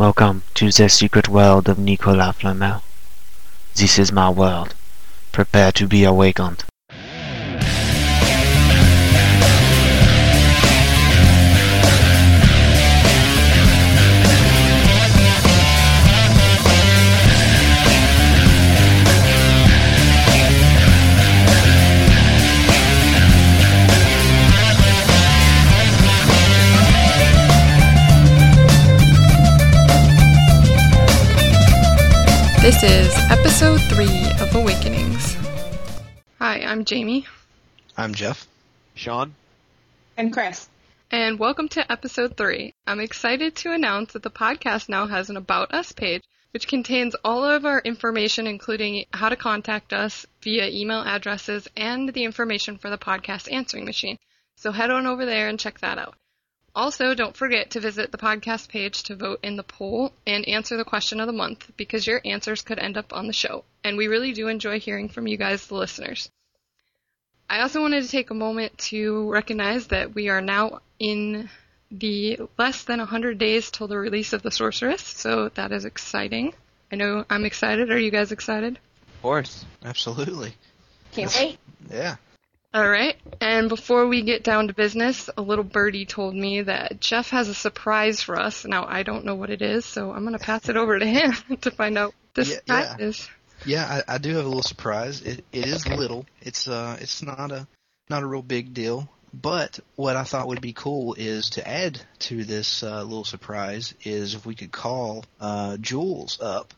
Welcome to the secret world of Nicholas Flamel. This is my world. Prepare to be awakened. This is episode 3 of Awakenings. Hi, I'm Jamie, I'm Jeff. Sean? And Chris. and welcome to episode 3. I'm excited to announce that the podcast now has an About Us page, which contains all of our information, including how to contact us via email addresses and the information for the podcast answering machine. So head on over there and check that out. Also, don't forget to visit the podcast page to vote in the poll and answer the question of the month because your answers could end up on the show. And we really do enjoy hearing from you guys, the listeners. I also wanted to take a moment to recognize that we are now in the less than 100 days till the release of The Sorceress, so that is exciting. I know I'm excited. Are you guys excited? Of course. Absolutely. Can't wait. Yeah. All right. And before we get down to business, a little birdie told me that Jeff has a surprise for us. Now, I don't know what it is, so I'm going to pass it over to him to find out what this Yeah, surprise yeah. is. Yeah, I, I do have a little surprise. It it is little. It's uh it's not a not a real big deal. But what I thought would be cool is to add to this uh, little surprise is if we could call uh, Jules up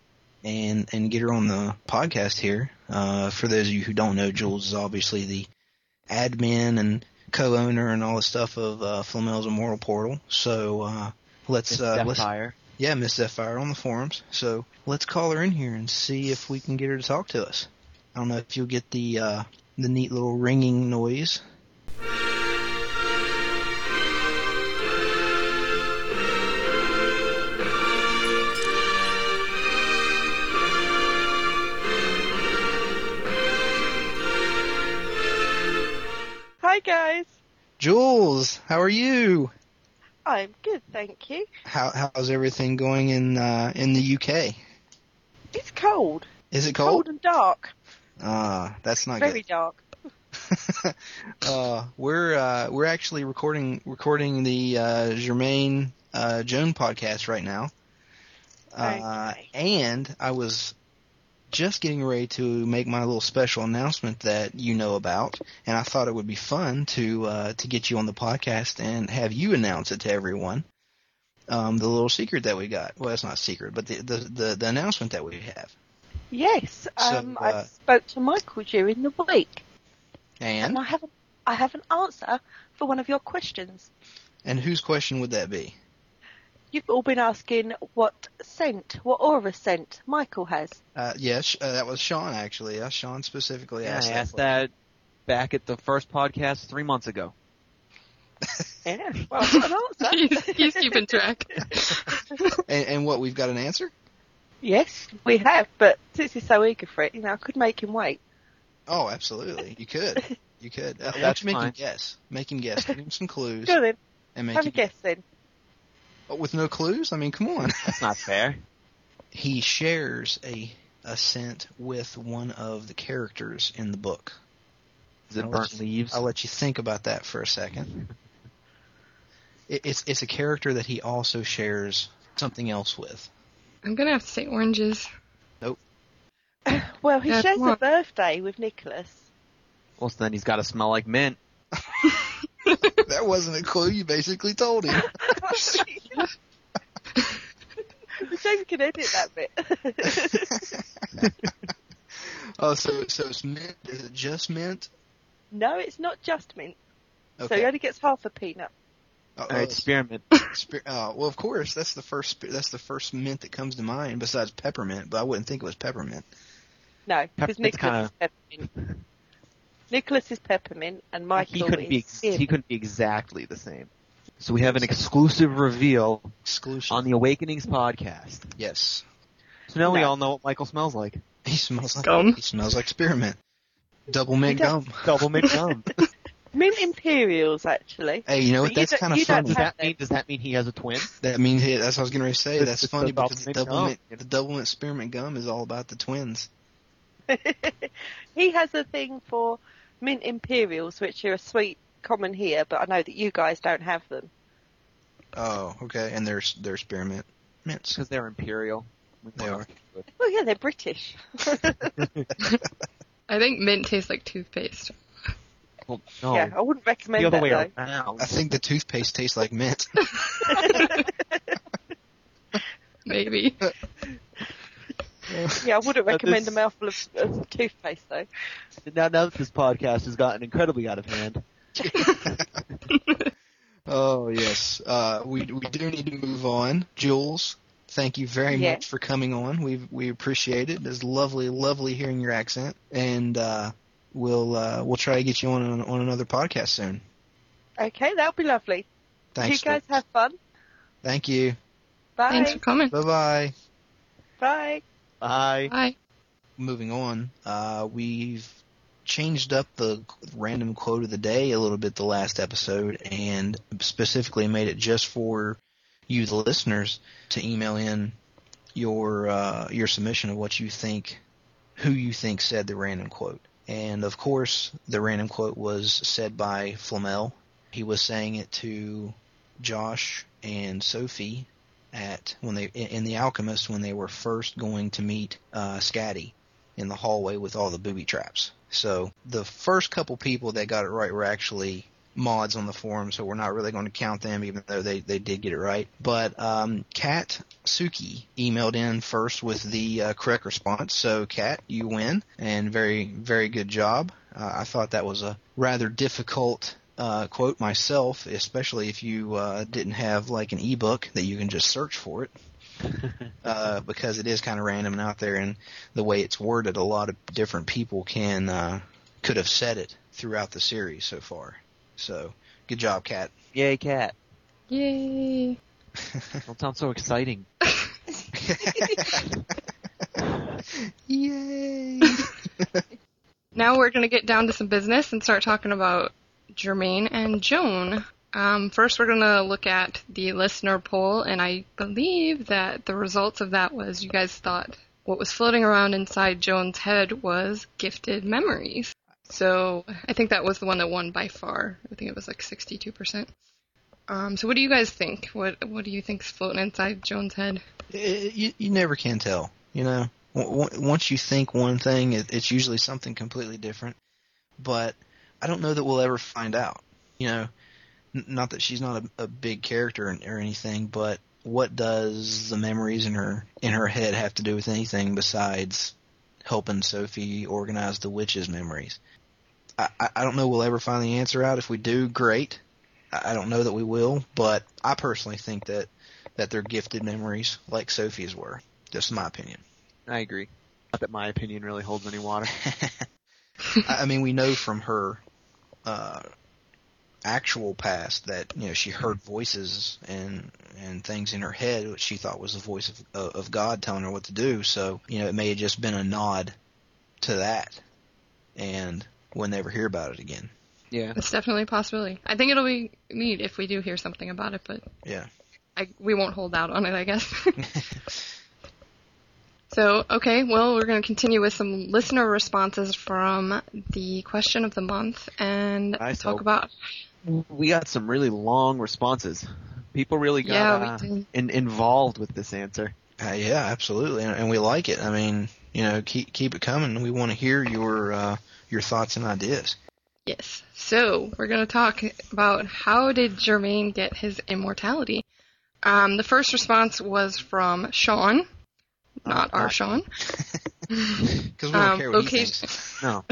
and and get her on the podcast here. Uh, for those of you who don't know, Jules is obviously the admin and co-owner and all the stuff of uh, Flamel's Immortal Portal. So uh, let's uh, let's Yeah, Miss Sapphire on the forums. So let's call her in here and see if we can get her to talk to us. I don't know if you'll get the uh, the neat little ringing noise. Guys, Jules, how are you? I'm good, thank you. How how's everything going in uh, in the UK? It's cold, Is it cold cold? and dark, Ah, that's not very dark. good. uh, we're uh, we're actually recording recording the uh, Germain uh, Joan podcast right now. Uh, Okay. and I was just getting ready to make my little special announcement that you know about, and I thought it would be fun to uh, to get you on the podcast and have you announce it to everyone. Um, the little secret that we got. Well, it's not secret, but the the the, the announcement that we have. Yes, So, um, uh, I spoke to Michael during the week, And and I have a, I have an answer for one of your questions. and whose question would that be? You've all been asking what scent, what aura scent Michael has. Uh, yes, uh, that was Sean actually. Yeah, Sean specifically Yeah, asked I that. asked that back at the first podcast three months ago. Yeah, well, I've got an answer. he's, he's keeping track. And, and what? We've got an answer? yes, we have, but since he's so eager for it, you know, I could make him wait. Oh, absolutely. You could. You could. Uh, why don't That's you make him guess? Make him guess. Give him some clues. Go then, And make have a him, guess then. Oh, with no clues? I mean, come on. That's not fair. he shares a a scent with one of the characters in the book. Is it I'll burnt let you- leaves? I'll let you think about that for a second. It, it's it's a character that he also shares something else with. I'm going to have to say oranges. Nope. well, he Yeah, shares come on. a birthday with Nicholas. Well, so then he's got to smell like mint. that wasn't a clue. You basically told him. James can edit that bit. oh, so so it's mint. Is it just mint? no, it's not just mint. So he only gets half a peanut. Oh, All uh, right, spearmint. Spe- oh, well, of course, that's the first that's the first mint that comes to mind besides peppermint, but I wouldn't think it was peppermint. No, because Peppermint's Nicholas is peppermint. Nicholas is peppermint, and Michael he couldn't be ex- he couldn't be exactly the same. So we have an exclusive reveal Exclusive. on the Awakenings podcast. yes, So now we all know what Michael smells like. he smells like Gum. he smells like spearmint. Double mint gum. Double mint gum. Mint Imperials, actually. Hey, you know what? But That's kind of you funny. Does that mean does that mean he has a twin? That means hey, that's what I was going to say. It's- That's it's funny about because the the double mint, the double mint spearmint gum is all about the twins. he has a thing for Mint Imperials, which are a sweet common here, but I know that you guys don't have them. Oh, okay. And they're they're spearmint mints. Because they're imperial. They are. Oh yeah, they're British. I think mint tastes like toothpaste. Well, no, Yeah, I wouldn't recommend the other that way though. around. I think the toothpaste tastes like mint. Maybe. Yeah, I wouldn't recommend this- a mouthful of, of toothpaste though. Now, now that this podcast has gotten incredibly out of hand, Oh yes. Uh, we we do need to move on. Jules, thank you very Yeah. much for coming on. We we appreciate it. It's lovely, lovely hearing your accent, and uh, we'll uh, we'll try to get you on on another podcast soon. Okay, that'll be lovely. Thanks. you guys have fun. Thank you. Bye. Thanks for coming. Bye bye. Bye. bye. Bye. moving on, uh, we've changed up the random quote of the day a little bit the last episode and specifically made it just for you, the listeners, to email in your, uh, your submission of what you think, who you think said the random quote. And of course, the random quote was said by Flamel. He was saying it to Josh and Sophie at when they in the Alchemyst when they were first going to meet uh, Scatty in the hallway with all the booby traps. So the first couple people that got it right were actually mods on the forum, so we're not really going to count them, even though they, they did get it right. But um, Kat Suki emailed in first with the uh, correct response. So Kat, you win, and very very good job. Uh, I thought that was a rather difficult uh, quote myself, especially if you uh, didn't have like an ebook that you can just search for it uh, because it is kind of random and out there, and the way it's worded, a lot of different people can uh, could have said it throughout the series so far. So, good job, Kat. Yay, cat. Yay. Don't sound so exciting. Yay! Now we're going to get down to some business and start talking about Germain and Joan. Um, first, we're going to look at the listener poll, and I believe that the results of that was you guys thought what was floating around inside Joan's head was gifted memories. So I think that was the one that won by far. I think it was like 62%. Um, so what do you guys think? What What do you think's floating inside Joan's head? It- you, you never can tell, you know. Once you think one thing, it, it's usually something completely different. But I don't know that we'll ever find out. You know, not that she's not a, a big character or, anything, but what does the memories in her in her head have to do with anything besides helping Sophie organize the witches' memories? I, I don't know we'll ever find the answer out. If we do, great. I don't know that we will, but I personally think that that they're gifted memories like Sophie's were. Just my opinion. I agree. Not that my opinion really holds any water. I I mean, we know from her uh, actual past that you know she mm-hmm. heard voices and and things in her head which she thought was the voice of of of God telling her what to do. So you know, it may have just been a nod to that, and we'll never hear about it again. Yeah. It's definitely a possibility. I think it'll be neat if we do hear something about it, but Yeah. I, we won't hold out on it, I guess. so, okay, well, we're going to continue with some listener responses from the question of the month and I talk hope. about. We got some really long responses. People really got Yeah, uh, in, involved with this answer. Uh, yeah, absolutely, and, and we like it. I mean, you know, keep keep it coming. We want to hear your uh, your thoughts and ideas. Yes. So, we're going to talk about how did Germain get his immortality. Um, the first response was from Sean, not our not- Sean. Because we don't Um, care what he location- thinks. No.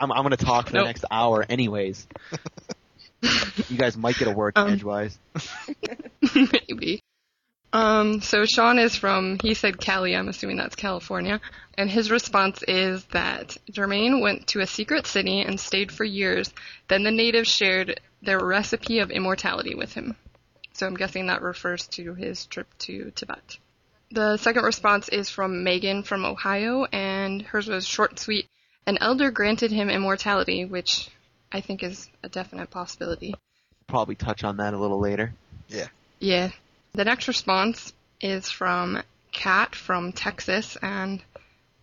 I'm, I'm going to talk for the next hour anyways. you guys might get a word Um, edgewise. Maybe. Um, so Sean is from, he said Cali, I'm assuming that's California. And his response is that Germain went to a secret city and stayed for years. Then the natives shared their recipe of immortality with him. So I'm guessing that refers to his trip to Tibet. The second response is from Megan from Ohio, and hers was short and sweet. An elder granted him immortality, which I think is a definite possibility. Probably touch on that a little later. Yeah. Yeah. The next response is from Kat from Texas, and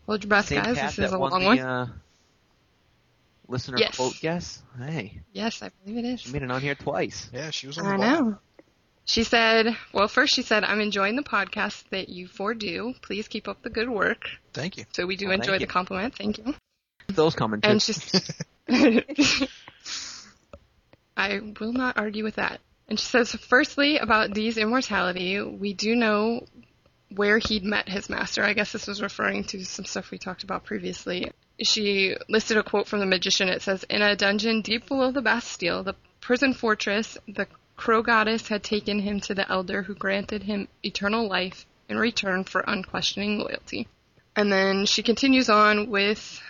hold your breath, Same guys. cat This is that a won long the one. uh, listener Yes. quote guess. Hey, Yes, I believe it she is. made it on here twice. Yeah, she was on the I know. She said, well, first she said, I'm enjoying the podcast that you four do. Please keep up the good work. Thank you. So we do Oh, enjoy the compliment. Thank you. Those coming too. And she's, I will not argue with that. And she says, firstly, about Dee's immortality, we do know where he'd met his master. I guess this was referring to some stuff we talked about previously. She listed a quote from the magician. It says, In a dungeon deep below the Bastille, the prison fortress, the crow goddess had taken him to the elder who granted him eternal life in return for unquestioning loyalty. And then she continues on with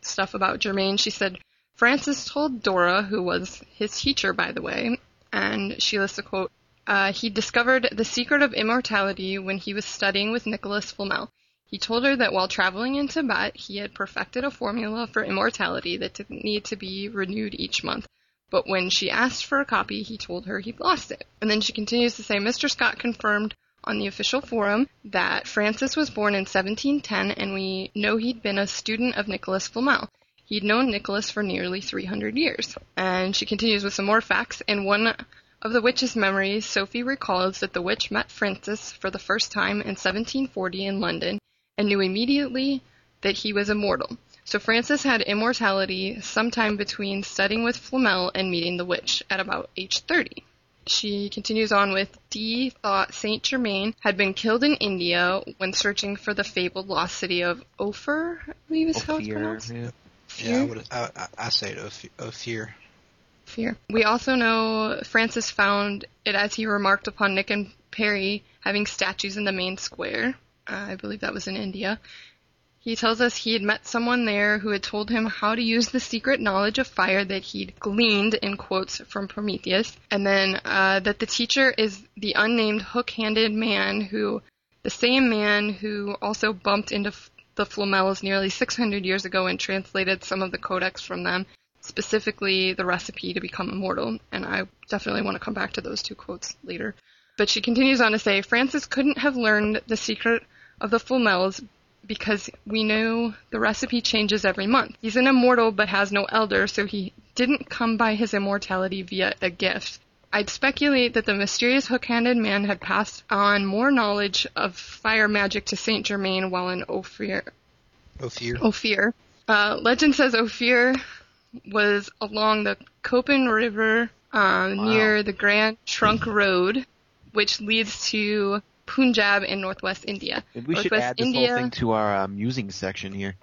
stuff about Germain. She said, Francis told Dora, who was his teacher, by the way, and she lists a quote, uh, he discovered the secret of immortality when he was studying with Nicholas Flamel. He told her that while traveling in Tibet, he had perfected a formula for immortality that didn't need to be renewed each month. But when she asked for a copy, he told her he'd lost it. And then she continues to say, Mr. Scott confirmed on the official forum that Francis was born in 1710, and we know he'd been a student of Nicholas Flamel. He'd known Nicholas for nearly 300 years. And she continues with some more facts. In one of the witch's memories, Sophie recalls that the witch met Francis for the first time in 1740 in London and knew immediately that he was immortal. So Francis had immortality sometime between studying with Flamel and meeting the witch at about age 30. She continues on with Dee thought Saint Germain had been killed in India when searching for the fabled lost city of Ophir, I believe is how it's pronounced. yeah. Yeah, I would. I, I, I say it of, of fear. Fear. We also know Francis found it as he remarked upon Nick and Perry having statues in the main square. Uh, I believe that was in India. He tells us he had met someone there who had told him how to use the secret knowledge of fire that he'd gleaned in quotes from Prometheus, and then uh, that the teacher is the unnamed hook-handed man who, the same man who also bumped into the Flamels nearly 600 years ago and translated some of the codex from them specifically the recipe to become immortal, and I definitely want to come back to those two quotes later. But she continues on to say, Francis couldn't have learned the secret of the Flamels because we know the recipe changes every month. He's an immortal but has no elder, so he didn't come by his immortality via a gift. I'd speculate that the mysterious hook-handed man had passed on more knowledge of fire magic to Saint Germain while in Ophir, Of fear. Ophir. Uh, legend says Ophir was along the Kopan River uh, near the Grand Trunk Road, which leads to Punjab in northwest India. Maybe we should Northwest add this India. whole thing to our uh, musing section here.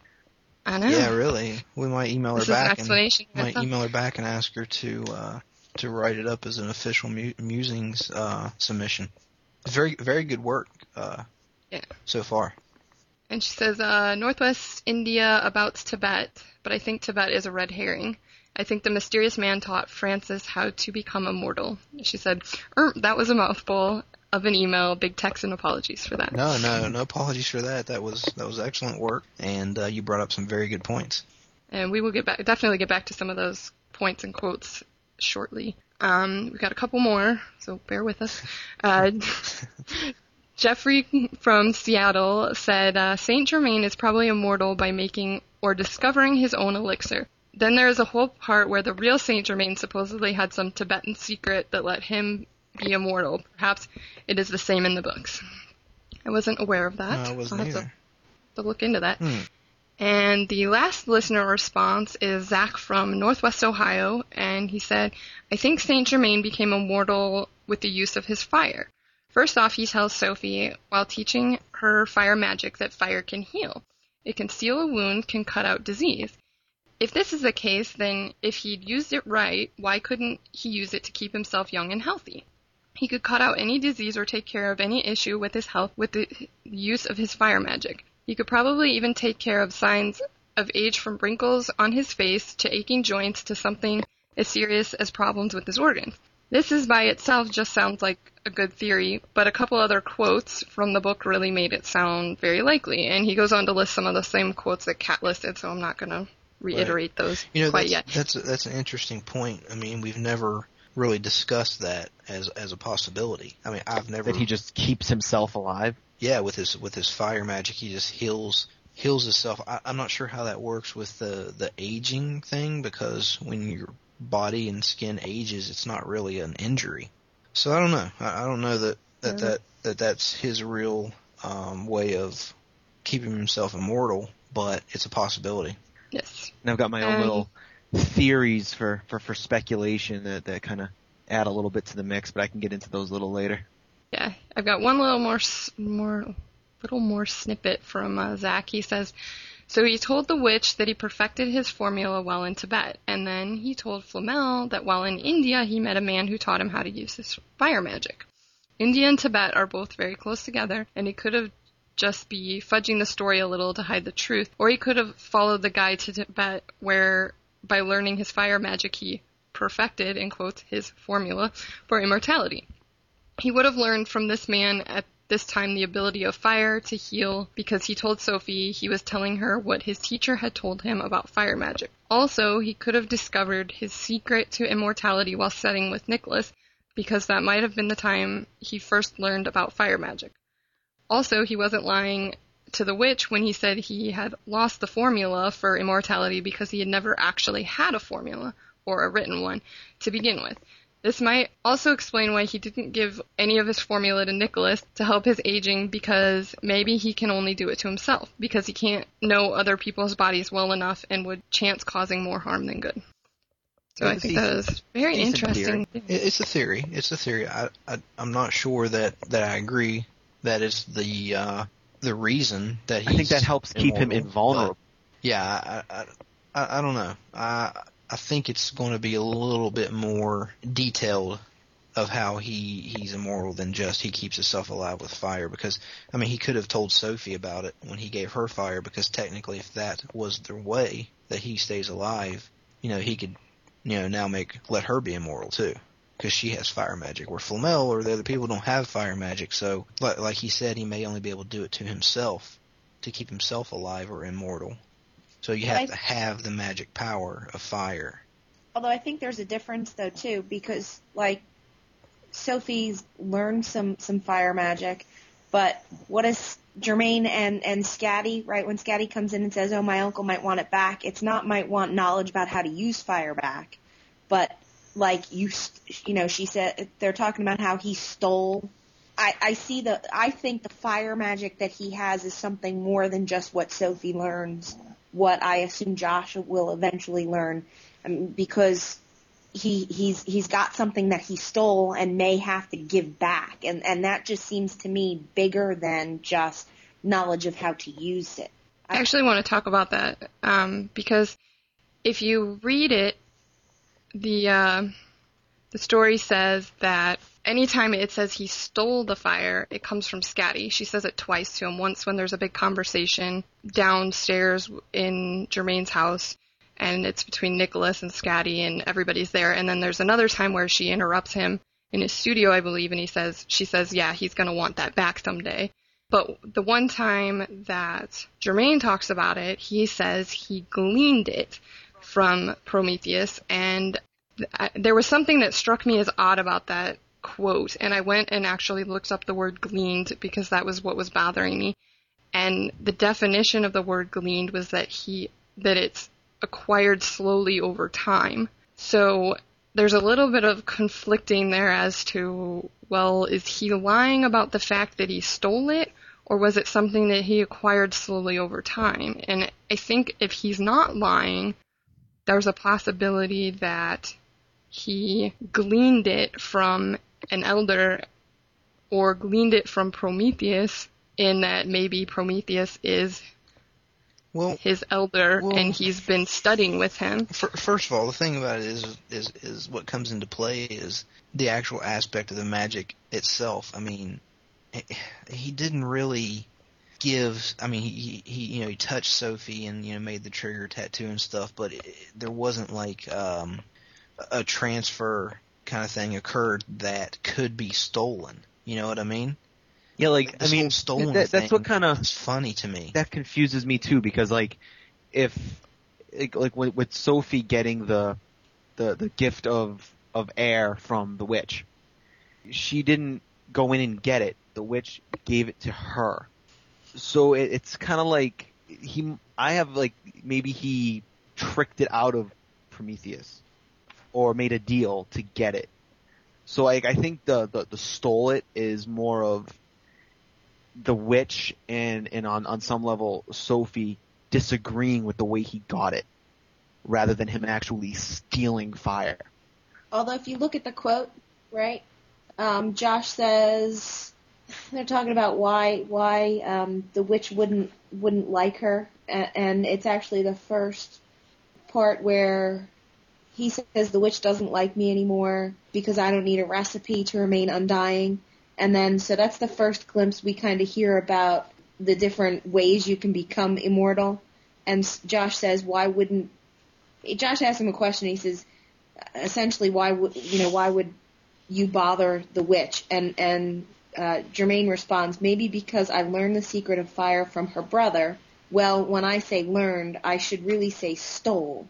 I know. Yeah, really. We might email her This is an back and explanation. might email her back and ask her to uh, to write it up as an official mu- musings uh, submission. Very very good work uh, Yeah. so far. And she says, uh, Northwest India about Tibet, but I think Tibet is a red herring. I think the mysterious man taught Francis how to become immortal. She said, er, that was a mouthful of an email. Big text and apologies for that. No, no, no apologies for that. That was that was excellent work, and uh, you brought up some very good points. And we will get back, definitely get back to some of those points and quotes shortly. Um, we've got a couple more, so bear with us. Uh, Jeffrey from Seattle said uh, Saint Germain is probably immortal by making or discovering his own elixir. Then there is a whole part where the real Saint Germain supposedly had some Tibetan secret that let him be immortal. Perhaps it is the same in the books. I wasn't aware of that. No, I wasn't I'll have to- either. to look into that. Hmm. And the last listener response is Zach from Northwest Ohio, and he said, I think Saint Germain became immortal with the use of his fire. First off, he tells Sophie, while teaching her fire magic, that fire can heal. It can seal a wound, can cut out disease. If this is the case, then if he'd used it right, why couldn't he use it to keep himself young and healthy? He could cut out any disease or take care of any issue with his health with the use of his fire magic. He could probably even take care of signs of age from wrinkles on his face to aching joints to something as serious as problems with his organs. This is by itself just sounds like a good theory, but a couple other quotes from the book really made it sound very likely. And he goes on to list some of the same quotes that Kat listed, so I'm not going to reiterate those You know, quite that's, yet. that's a, that's an interesting point. I mean, we've never really discussed that as as a possibility. I mean, I've never. That he just keeps himself alive. Yeah, with his with his fire magic, he just heals heals himself. I, I'm not sure how that works with the the aging thing because when your body and skin ages, it's not really an injury. So I don't know. I, I don't know that that, Yeah. that that that's his real um, way of keeping himself immortal, but it's a possibility. Yes. And I've got my own Um, little theories for, for, for speculation that, that kind of add a little bit to the mix, but I can get into those a little later. Yeah, I've got one little more, more, little more snippet from uh, Zach. He says, so he told the witch that he perfected his formula while in Tibet, and then he told Flamel that while in India he met a man who taught him how to use his fire magic. India and Tibet are both very close together, and he could have just be fudging the story a little to hide the truth, or he could have followed the guide to Tibet where, by learning his fire magic, he perfected, in quotes, his formula for immortality. He would have learned from this man at this time the ability of fire to heal because he told Sophie he was telling her what his teacher had told him about fire magic. Also, he could have discovered his secret to immortality while setting with Nicholas because that might have been the time he first learned about fire magic. Also, he wasn't lying to the witch when he said he had lost the formula for immortality because he had never actually had a formula or a written one to begin with. This might also explain why he didn't give any of his formula to Nicholas to help his aging because maybe he can only do it to himself because he can't know other people's bodies well enough and would chance causing more harm than good. So I think that decent- is very interesting. It, it's a theory. It's a theory. I, I I'm not sure that that I agree that is the uh, the reason that he's I think that helps keep him immortal, invulnerable. Yeah, I, I I I don't know. I I think it's going to be a little bit more detailed of how he he's immortal than just he keeps himself alive with fire because I mean he could have told Sophie about it when he gave her fire because technically if that was the way that he stays alive, you know, he could you know now make let her be immortal too because she has fire magic. Where Flamel or the other people don't have fire magic so like, like he said he may only be able to do it to himself to keep himself alive or immortal so you have I- to have the magic power of fire Although I think there's a difference though too, because like Sophie's learned some some fire magic, but what is Germain and and Scatty, right? When Scatty comes in and says, "Oh, my uncle might want it back," it's not might want knowledge about how to use fire back, but like you, you know, she said they're talking about how he stole. I, I see the. I think the fire magic that he has is something more than just what Sophie learns. What I assume Josh will eventually learn, um, because he he's he's got something that he stole and may have to give back, and and that just seems to me bigger than just knowledge of how to use it. I actually want to talk about that um, because if you read it, the uh, the story says that anytime it says he stole the fire, it comes from Scatty. She says it twice to him. Once when there's a big conversation downstairs in Germain's house, and it's between Nicholas and Scatty, and everybody's there. And then there's another time where she interrupts him in his studio, I believe, and he says, she says, yeah, he's gonna want that back someday. But the one time that Germain talks about it, he says he gleaned it from Prometheus, and th- there was something that struck me as odd about that quote, and I went and actually looked up the word gleaned because that was what was bothering me. And the definition of the word gleaned was that he that it's acquired slowly over time. So there's a little bit of conflicting there as to well, is he lying about the fact that he stole it, or was it something that he acquired slowly over time? And I think if he's not lying, there's a possibility that he gleaned it from an elder or gleaned it from Prometheus in that maybe Prometheus is well his elder Well- and he's been studying with him. fir- first of all the thing about it is is is what comes into play is the actual aspect of the magic itself i mean he- he didn't really give i mean he he you know he touched sophie and you know made the trigger tattoo and stuff but it, there wasn't like um a transfer kind of thing occurred that could be stolen you know what i mean Yeah, like This I mean, stolen that, that's what kind of funny to me that confuses me too because like if like, like with, with Sophie getting the the the gift of of air from the witch. She didn't go in and get it. The witch gave it to her. So it, it's kind of like he. I have like maybe he tricked it out of Prometheus, or made a deal to get it. So like I think the the, the stole it is more of the witch and and on on some level Sophie disagreeing with the way he got it rather than him actually stealing fire. Although if you look at the quote, right, um, Josh says they're talking about why why um, the witch wouldn't wouldn't like her, and, and it's actually the first part where he says the witch doesn't like me anymore because I don't need a recipe to remain undying. And then, so that's the first glimpse we kind of hear about the different ways you can become immortal. And Josh says, why wouldn't, Josh asks him a question. He says, essentially, why would, you know, why would you bother the witch? And, and, uh, Germain responds, maybe because I learned the secret of fire from her brother. Well, when I say learned, I should really say stole.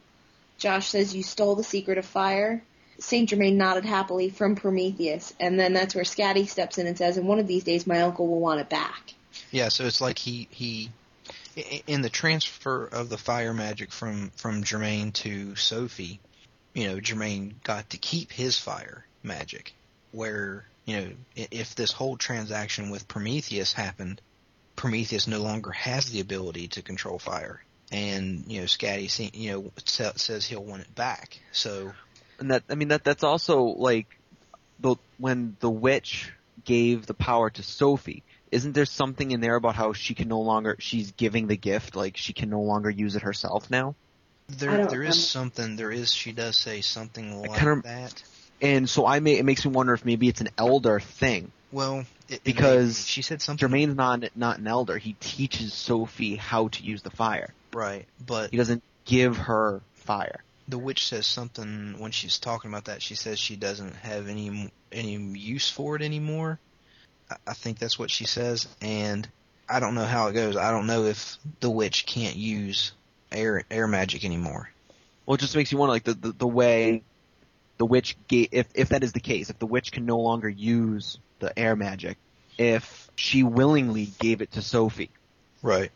Josh says, you stole the secret of fire. Saint Germain nodded happily from Prometheus, and then that's where Scatty steps in and says, "And one of these days, my uncle will want it back." Yeah, so it's like he he in the transfer of the fire magic from from Germain to Sophie, you know, Germain got to keep his fire magic. Where you know, if this whole transaction with Prometheus happened, Prometheus no longer has the ability to control fire, and you know, Scatty, se- you know, says he'll want it back. So And that I mean that that's also like the when the witch gave the power to Sophie. Isn't there something in there about how she can no longer she's giving the gift like she can no longer use it herself now? There don't there is something. There is. She does say something like kinda- that. And so I may it makes me wonder if maybe it's an elder thing. Well, it, it Because may she said something Germain's not not an elder. He teaches Sophie how to use the fire. Right, but He doesn't give her fire. the witch says something when she's talking about that. She says she doesn't have any any use for it anymore. I, I think that's what she says, and I don't know how it goes. I don't know if the witch can't use air air magic anymore. Well, it just makes you wonder, like the the, the way the witch gave, if if that is the case, if the witch can no longer use the air magic, if she willingly gave it to Sophie, Right.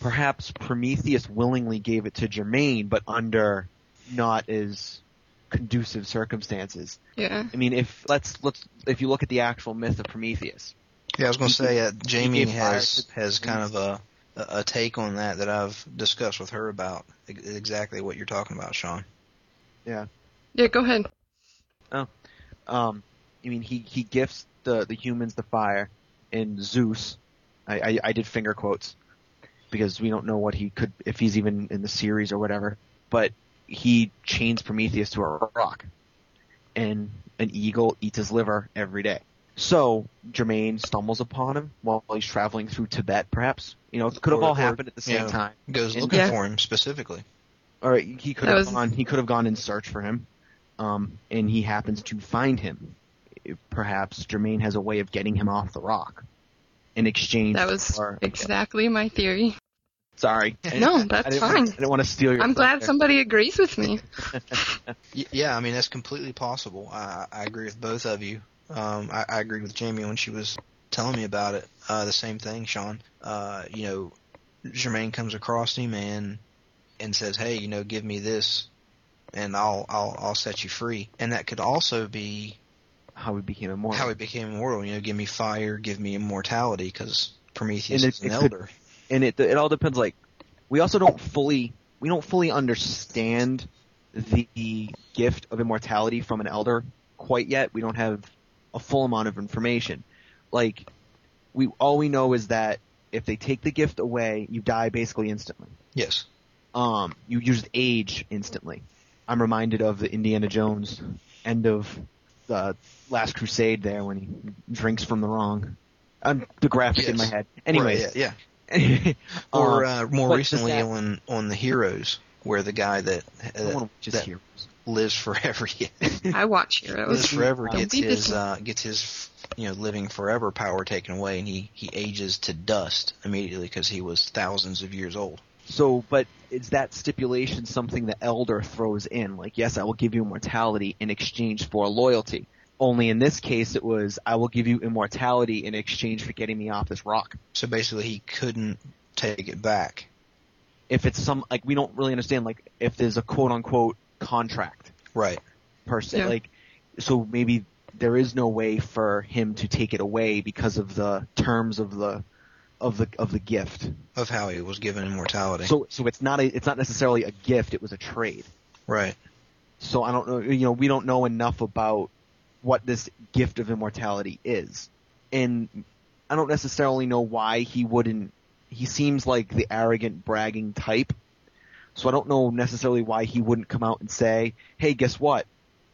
Perhaps Prometheus willingly gave it to Germain, but under not as conducive circumstances. Yeah. I mean, if let's let's if you look at the actual myth of Prometheus, Yeah, I was going to say uh, Jamie has has kind of a a take on that that I've discussed with her about exactly what you're talking about, Sean. Yeah, Yeah, go ahead. Oh, um, I mean, he he gifts the the humans the fire, and Zeus, I, I I did finger quotes because we don't know what he could if he's even in the series or whatever, but he chains Prometheus to a rock, and an eagle eats his liver every day. So Germain stumbles upon him while he's traveling through Tibet, perhaps. You know, it could have Or- all or, happened at the same you know, time. Goes And- looking Yeah. for him specifically. Or he could That have was- gone. He could have gone in search for him, um, and he happens to find him. Perhaps Germain has a way of getting him off the rock in exchange That was for. exactly my theory. Sorry. No, that's didn't, fine. I didn't want to steal your. I'm glad thunder. somebody agrees with me. Yeah, I mean that's completely possible. I, I agree with both of you. Um, I, I agreed with Jamie when she was telling me about it. Uh, the same thing, Sean. Uh, you know, Germain comes across him and and says, "Hey, you know, give me this, and I'll I'll I'll set you free." And that could also be how he became immortal. how he became immortal. You know, give me fire, give me immortality, because Prometheus And it- is an elder. and it it all depends. Like we also don't fully we don't fully understand the gift of immortality from an elder quite yet. We don't have a full amount of information. Like we all we know is that if they take the gift away, you die basically instantly. yes. Um, you you just age instantly. I'm reminded of the Indiana Jones end of the Last Crusade there when he drinks from the wrong. I'm the graphic in my head. Anyways, Right, yeah, yeah. Or um, uh, more recently that- on on the Heroes, where the guy that uh, just that hear. lives forever I watch Heroes. lives forever gets his uh, gets his you know living forever power taken away, and he he ages to dust immediately because he was thousands of years old. So, but is that stipulation something the elder throws in? Like, yes, I will give you immortality in exchange for loyalty. Only in this case, it was, I will give you immortality in exchange for getting me off this rock. So basically, he couldn't take it back. If it's some, like, we don't really understand, like, if there's a quote unquote contract Right. per se, Yeah. like, so maybe there is no way for him to take it away because of the terms of the, of the, of the gift. Of how he was given immortality. So, so it's not a, it's not necessarily a gift, it was a trade. right. So I don't know, you know, we don't know enough about what this gift of immortality is. And I don't necessarily know why he wouldn't, he seems like the arrogant bragging type. So I don't know necessarily why he wouldn't come out and say, hey, guess what?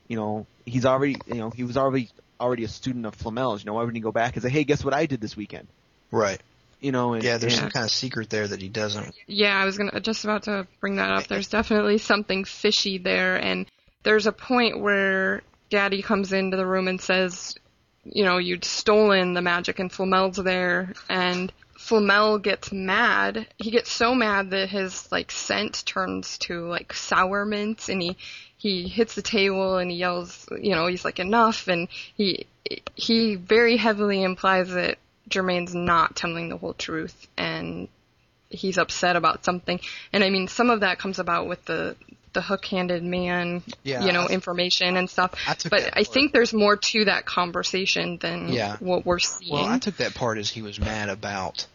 You know, he's already, you know, he was already, already a student of Flamel's, you know, why wouldn't he go back and say, hey, guess what I did this weekend? Right. You know, and, Yeah, there's and- some kind of secret there that he doesn't. Yeah, I was gonna just about to bring that up. There's definitely something fishy there, and there's a point where Scatty comes into the room and says, you know, you'd stolen the magic, and Flamel's there, and Flamel gets mad. He gets so mad that his like scent turns to like sour mint, and he he hits the table and he yells, you know, he's like enough, and he he very heavily implies that Germain's not telling the whole truth, and he's upset about something. And I mean, some of that comes about with the the hook-handed man, Yeah, you know, I- information and stuff. I took but I think there's more to that conversation than Yeah. what we're seeing. Well, I took that part as he was mad about,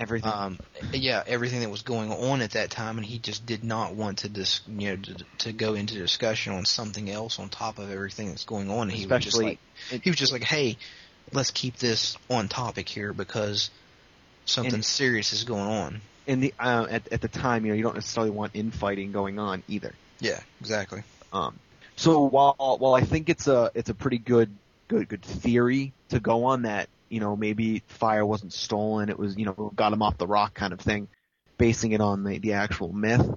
everything. um, yeah, everything that was going on at that time, and he just did not want to dis, you know, to, to go into discussion on something else on top of everything that's going on. And he was just Especially- like, he was just like, hey, let's keep this on topic here because something And- serious is going on. in the, uh, at, at the time, you know, you don't necessarily want infighting going on either. Yeah, exactly. Um, so while while I think it's a it's a pretty good good good theory to go on that you know maybe fire wasn't stolen it was you know got him off the rock kind of thing, basing it on the the actual myth.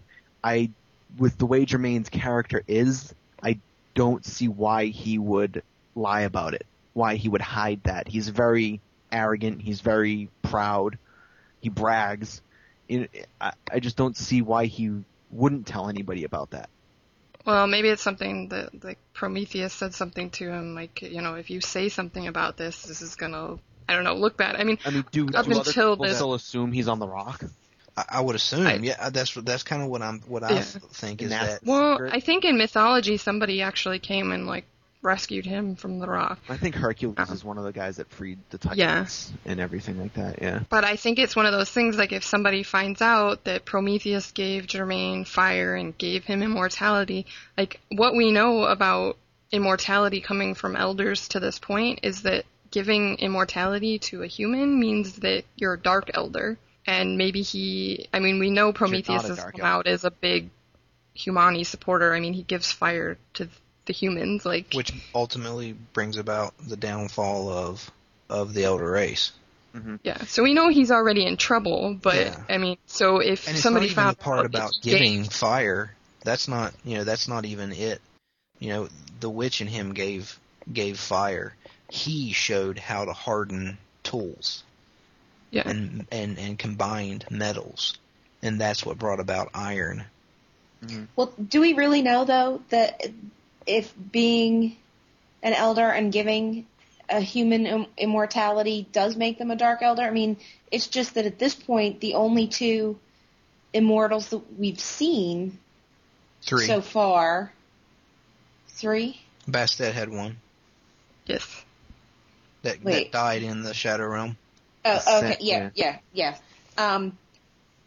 I with the way Germain's character is, I don't see why he would lie about it. Why he would hide that. He's very arrogant. He's very proud. He brags. You- I, I just don't see why he wouldn't tell anybody about that. Well, maybe it's something that like Prometheus said something to him, like you know, if you say something about this, this is gonna, I don't know, look bad. I mean, I mean, do, Up do other until people this- still assume he's on the rock? I, I would assume, I- yeah, that's that's kind of what I'm, what I Yeah. think is that. well, I think in mythology somebody actually came and like rescued him from the rock. I think Hercules Uh-huh. is one of the guys that freed the Titans Yeah. and everything like that. Yeah. But I think it's one of those things like if somebody finds out that Prometheus gave Germain fire and gave him immortality, like what we know about immortality coming from elders to this point is that giving immortality to a human means that you're a dark elder. And maybe he, I mean, we know Prometheus has come out as a big Humani supporter. I mean, he gives fire to the humans, like, which ultimately brings about the downfall of of the elder race. Mm-hmm. yeah. So we know he's already in trouble, but Yeah. I mean, so if And somebody not found the part about that he gave- giving fire. That's not you know that's not even it. You know the witch in him gave gave fire. He showed how to harden tools Yeah. and and and combined metals, and that's what brought about iron. Mm-hmm. Well, do we really know though that if being an elder and giving a human Im- immortality does make them a dark elder? I mean, it's just that at this point, the only two immortals that we've seen Three. so far, three. Bastet had one Yes. that that died in the Shadow Realm. Oh, The okay, set, yeah, yeah, yeah. Um,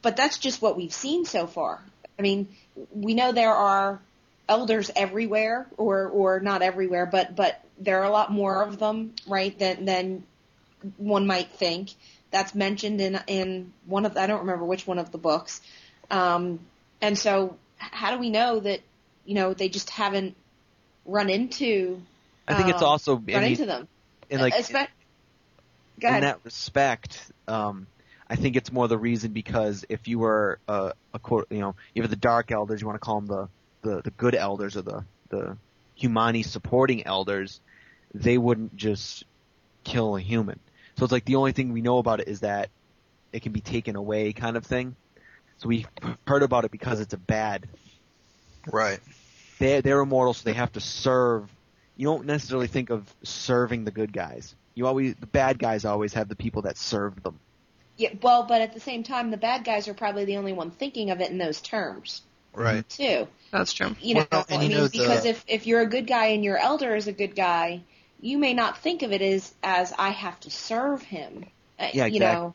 but that's just what we've seen so far. I mean, we know there are elders everywhere, or or not everywhere, but but there are a lot more of them, right? Than than one might think. That's mentioned in in one of the, I don't remember which one of the books. Um, and so, how do we know that you know they just haven't run into I think it's um, also run into them? in like Espe- in that respect, um, I think it's more the reason because if you were uh, a quote, you know, you have the dark elders, you want to call them the, the, the good elders or the, the humani supporting elders, they wouldn't just kill a human. So it's like the only thing we know about it is that it can be taken away kind of thing. So we heard about it because it's a bad. Right. They they're immortal, so they have to serve. You don't necessarily think of serving the good guys. You always the bad guys always have the people that serve them. Yeah, well, but at the same time, the bad guys are probably the only one thinking of it in those terms Right. too. That's true. You know, Well, and I you mean, know the- because if if you're a good guy and your elder is a good guy, you may not think of it as as I have to serve him. Uh, Yeah, you exactly. know.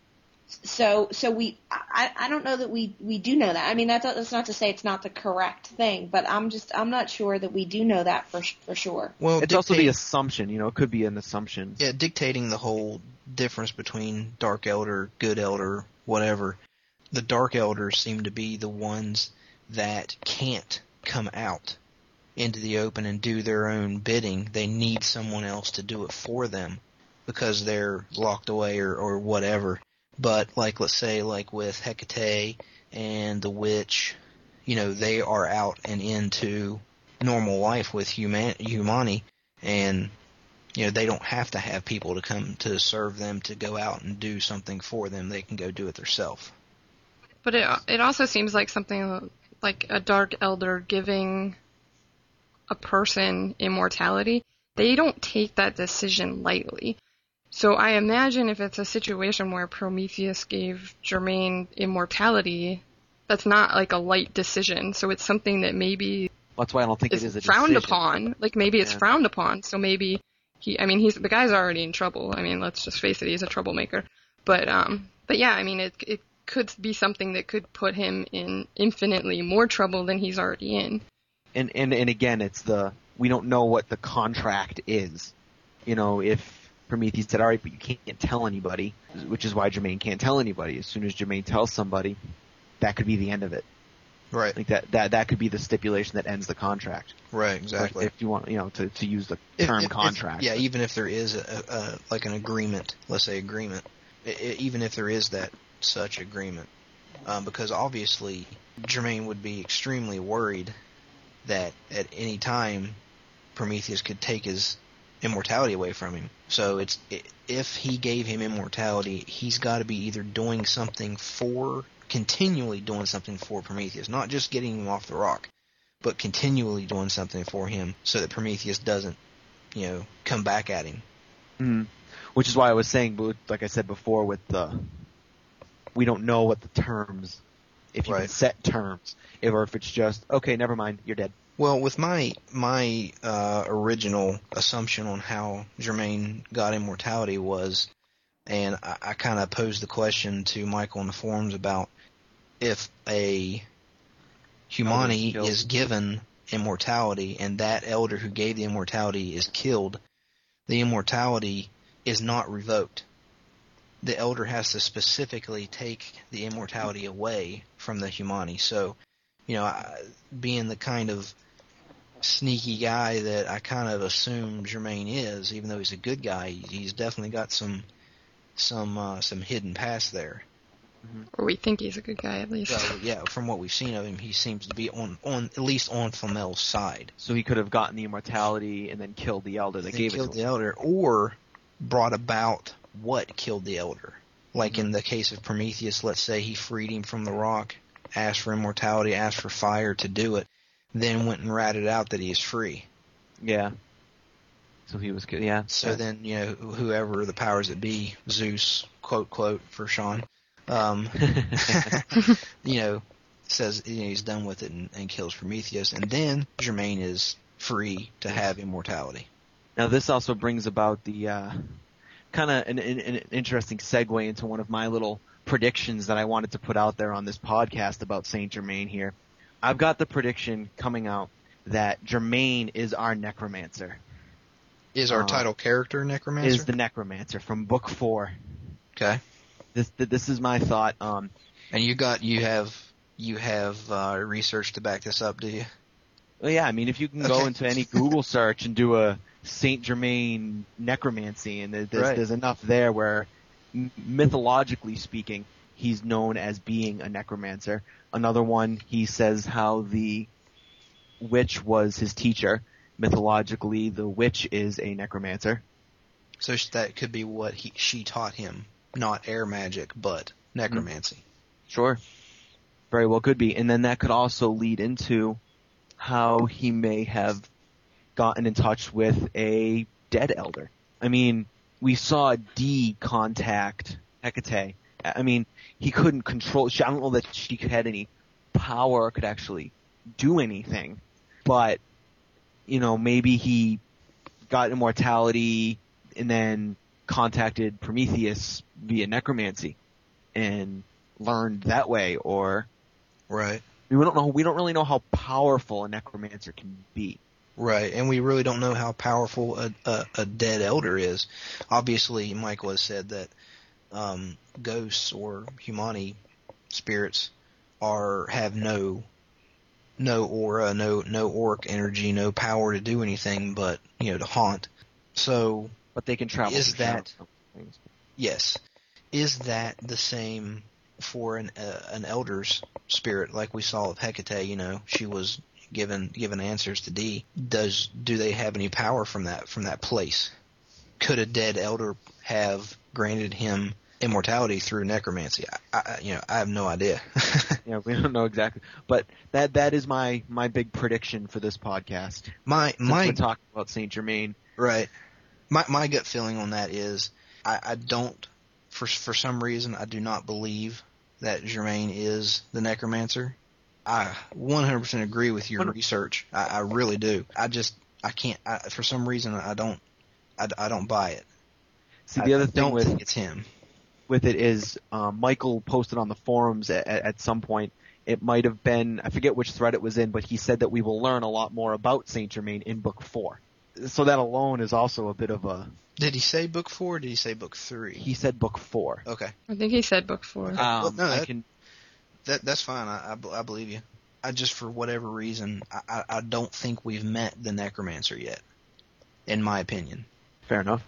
So so we I I don't know that we we do know that. I mean that's that's not to say it's not the correct thing, but I'm just I'm not sure that we do know that for for sure. Well, It's also the assumption. You know, it could be an assumption. yeah, dictating the whole difference between Dark Elder, Good Elder, whatever. The Dark Elders seem to be the ones that can't come out into the open and do their own bidding. They need someone else to do it for them because they're locked away or, or whatever. But like, let's say, like with Hecate and the Witch, you know, they are out and into normal life with human humani, and you know they don't have to have people to come to serve them to go out and do something for them. They can go do it themselves. But it it also seems like something like a dark elder giving a person immortality. They don't take that decision lightly. So I imagine if it's a situation where Prometheus gave Germain immortality, that's not like a light decision. So it's something that maybe That's why I don't think is, it is a frowned decision. upon. Like maybe it's Yeah. frowned upon. So maybe he. I mean, he's the guy's already in trouble. I mean, let's just face it, he's a troublemaker. But um, but yeah, I mean, it it could be something that could put him in infinitely more trouble than he's already in. and and and again, it's the we don't know what the contract is. You know, if Prometheus said, "All right, but you can't tell anybody," which is why Germain can't tell anybody. As soon as Germain tells somebody, that could be the end of it. Right. Like that that that could be the stipulation that ends the contract. Right. Like, Exactly. if you want, you know, to to use the term if- if- contract. yeah, even if there is a, a like an agreement, let's say agreement, I- I- even if there is that such agreement, um, because obviously Germain would be extremely worried that at any time Prometheus could take his immortality away from him. So it's if he gave him immortality, he's got to be either doing something for continually doing something for Prometheus, not just getting him off the rock, but continually doing something for him so that Prometheus doesn't, you know, come back at him. Mhm. Which is why I was saying, like I said before, with the we don't know what the terms, if you can set terms, if, or if it's just okay, never mind, you're dead. Well, with my my uh, original assumption on how Germain got immortality was, and I, I kind of posed the question to Michael in the forums about if a humani is given immortality and that elder who gave the immortality is killed, the immortality is not revoked. The elder has to specifically take the immortality away from the humani. So, you know, I, being the kind of sneaky guy that I kind of assume Germain is, even though he's a good guy, he's definitely got some some uh, some hidden past there. Or we think he's a good guy at least. So yeah, from what we've seen of him, he seems to be on on at least on Flamel's side. So he could have gotten the immortality and then killed the elder that They gave it killed to the him. elder, or brought about what killed the elder. Like Mm-hmm. in the case of Prometheus, let's say he freed him from the rock, asked for immortality, asked for fire to do it, then went and ratted out that he is free. Yeah. So he was good. Yeah. So yeah. then, you know, whoever the powers that be, Zeus, quote, quote, for Sean, um, you know, says you know, he's done with it and, and kills Prometheus. And then Germain is free to have immortality. Now this also brings about the uh, kind of an, an, an interesting segue into one of my little predictions that I wanted to put out there on this podcast about Saint Germain here. I've got the prediction coming out that Germain is our necromancer. Is our Uh, title character Necromancer? Is the necromancer from book four. okay. This this is my thought. Um, And you got, you have, you have, uh, research to back this up, do you? Well, yeah, I mean, if you can go into any Google search and do a Saint Germain necromancy, and there's, Right. there's enough there where, mythologically speaking, he's known as being a necromancer. Another one, he says how the witch was his teacher. Mythologically, the witch is a necromancer. So that could be what he, she taught him. Not air magic, but necromancy. Hmm. Sure. very well could be, and then that could also lead into how he may have gotten in touch with a dead elder. I mean, we saw Dee contact Hecate. I mean, he couldn't control. I don't know that she had any power could actually do anything, but you know, maybe he got immortality and then contacted Prometheus via necromancy and learned that way, or Right. I mean, we don't know. We don't really know how powerful a necromancer can be. Right, and we really don't know how powerful a, a, a dead elder is. Obviously, Michael has said that um, ghosts or humani spirits are have no no aura, no no auric energy, no power to do anything but you know to haunt. So But they can travel. Is that- yes, is that the same for an uh, an elder's spirit like we saw of Hecate? You know, she was given given answers to Dee. Does do they have any power from that from that place? Could a dead elder have granted him immortality through necromancy? I, I you know I have no idea. Yeah, we don't know exactly, but that that is my my big prediction for this podcast. my Since my we're talking about Saint Germain. Right. My my gut feeling on that is I, I don't for for some reason I do not believe that Germain is the necromancer. I 100% agree with your research. I, I really do. I just I can't I, for some reason I don't I, I don't buy it. See, I, the other I thing don't with think it's him. with it is um, Michael posted on the forums at, at some point. It might have been I forget which thread it was in, but he said that we will learn a lot more about Saint Germain in book four. So that alone is also a bit of a. Did he say book 4 or did he say book 3? He said book four. Okay. I think he said book four. Um, Well, no, I can That that's fine. I, I, I believe you. I just for whatever reason I, I, don't think we've met the necromancer yet. In my opinion. fair enough.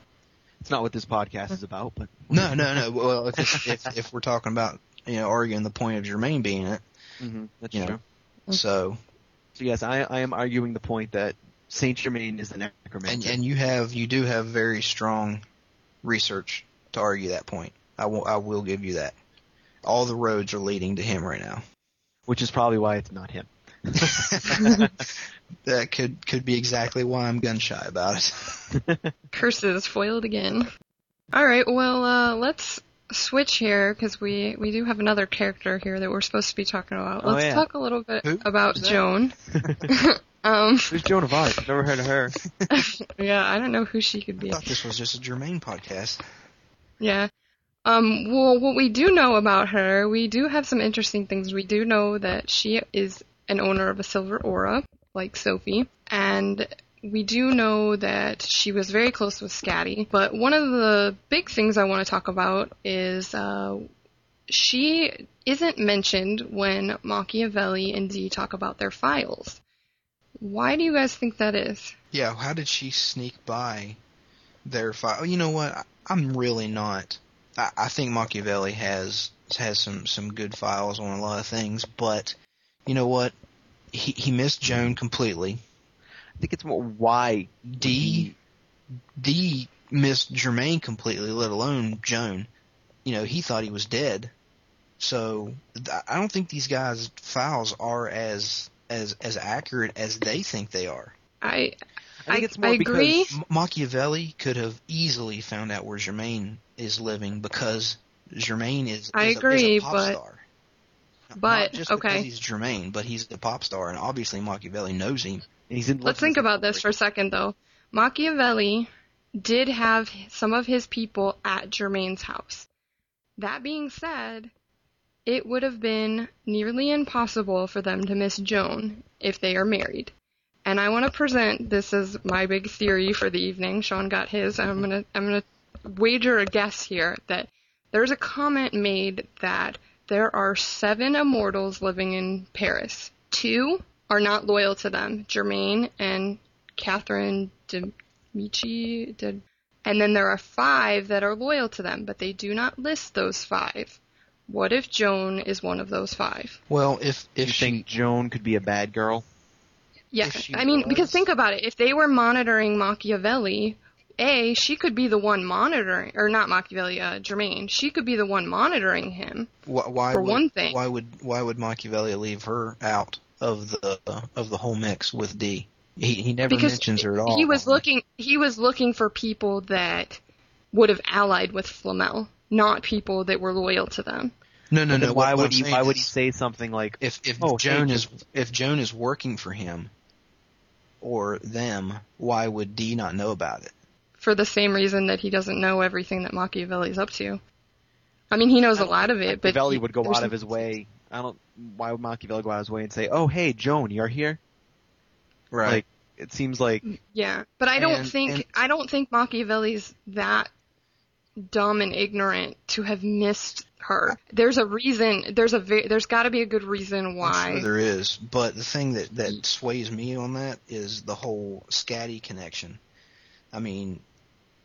It's not what this podcast is about, but No, no, no. Well, if, it's, if if we're talking about you know arguing the point of Germain being it, Mhm, that's true. so So yes, I, I am arguing the point that Saint Germain is the necromancer, and and you have you do have very strong research to argue that point. I will I will give you that. All the roads are leading to him right now. which is probably why it's not him. That could could be exactly why I'm gun shy about it. Curses foiled again. All right, well, uh, let's switch here because we we do have another character here that we're supposed to be talking about. Oh, Let's yeah. talk a little bit Who? about Joan. um, Who's Joan of Arc? I've never heard of her. yeah, I don't know who she could I be. thought this was just a Germain podcast. Yeah. Um, well, what we do know about her, we do have some interesting things. We do know that she is an owner of a silver aura, like Sophie, and we do know that she was very close with Scatty. But one of the big things I want to talk about is uh, she isn't mentioned when Machiavelli and Dee talk about their files. Why do you guys think that is? Yeah, how did she sneak by their file? You know what? I'm really not. I, I think Machiavelli has has some some good files on a lot of things, but you know what? He he missed Joan completely. I think it's more why Dee Dee missed Germain completely, let alone Joan. You know, he thought he was dead. So I don't think these guys' files are as as as accurate as they think they are. I I think I- it's more I because agree. Machiavelli could have easily found out where Germain is living because Germain is, I agree, a, is a pop but- star. Not but, just okay. because he's Germain, but he's a pop star, and obviously Machiavelli knows him. he's in. Let's think about this for a second, though. Machiavelli did have some of his people at Germain's house. That being said, it would have been nearly impossible for them to miss Joan if they are married. And I want to present this as my big theory for the evening. Sean got his. I'm mm-hmm. gonna I'm gonna wager a guess here that there's a comment made that there are seven immortals living in Paris. Two are not loyal to them, Germain and Catherine de Medici. De, and then there are five that are loyal to them, but they do not list those five. What if Joan is one of those five? Well, if You if she think Joan could be a bad girl? Yeah, If I mean, because think about it. If they were monitoring Machiavelli, A, she could be the one monitoring, or not Machiavelli, uh, Germain. She could be the one monitoring him. Why, why For would, one thing. why would why would Machiavelli leave her out of the of the whole mix with Dee? He he never because mentions her at all. he was looking he was looking for people that would have allied with Flamel, not people that were loyal to them. No, no, no. why what- what would he? saying Why would he say something like, If if Oh, hey, Joan is if Joan is working for him or them, why would Dee not know about it? For the same reason that he doesn't know everything that Machiavelli's up to. I mean, he knows a lot of it, but Machiavelli he- would go out of his way? I don't. Why would Machiavelli go out of his way and say, "Oh, hey, Joan, you're here"? Right. Like, it seems like Yeah, but I don't And- think and- I don't think Machiavelli's that dumb and ignorant to have missed her. There's a reason. There's a ve- there's got to be a good reason I'm why. sure there is, but the thing that that sways me on that is the whole Scatty connection. I mean,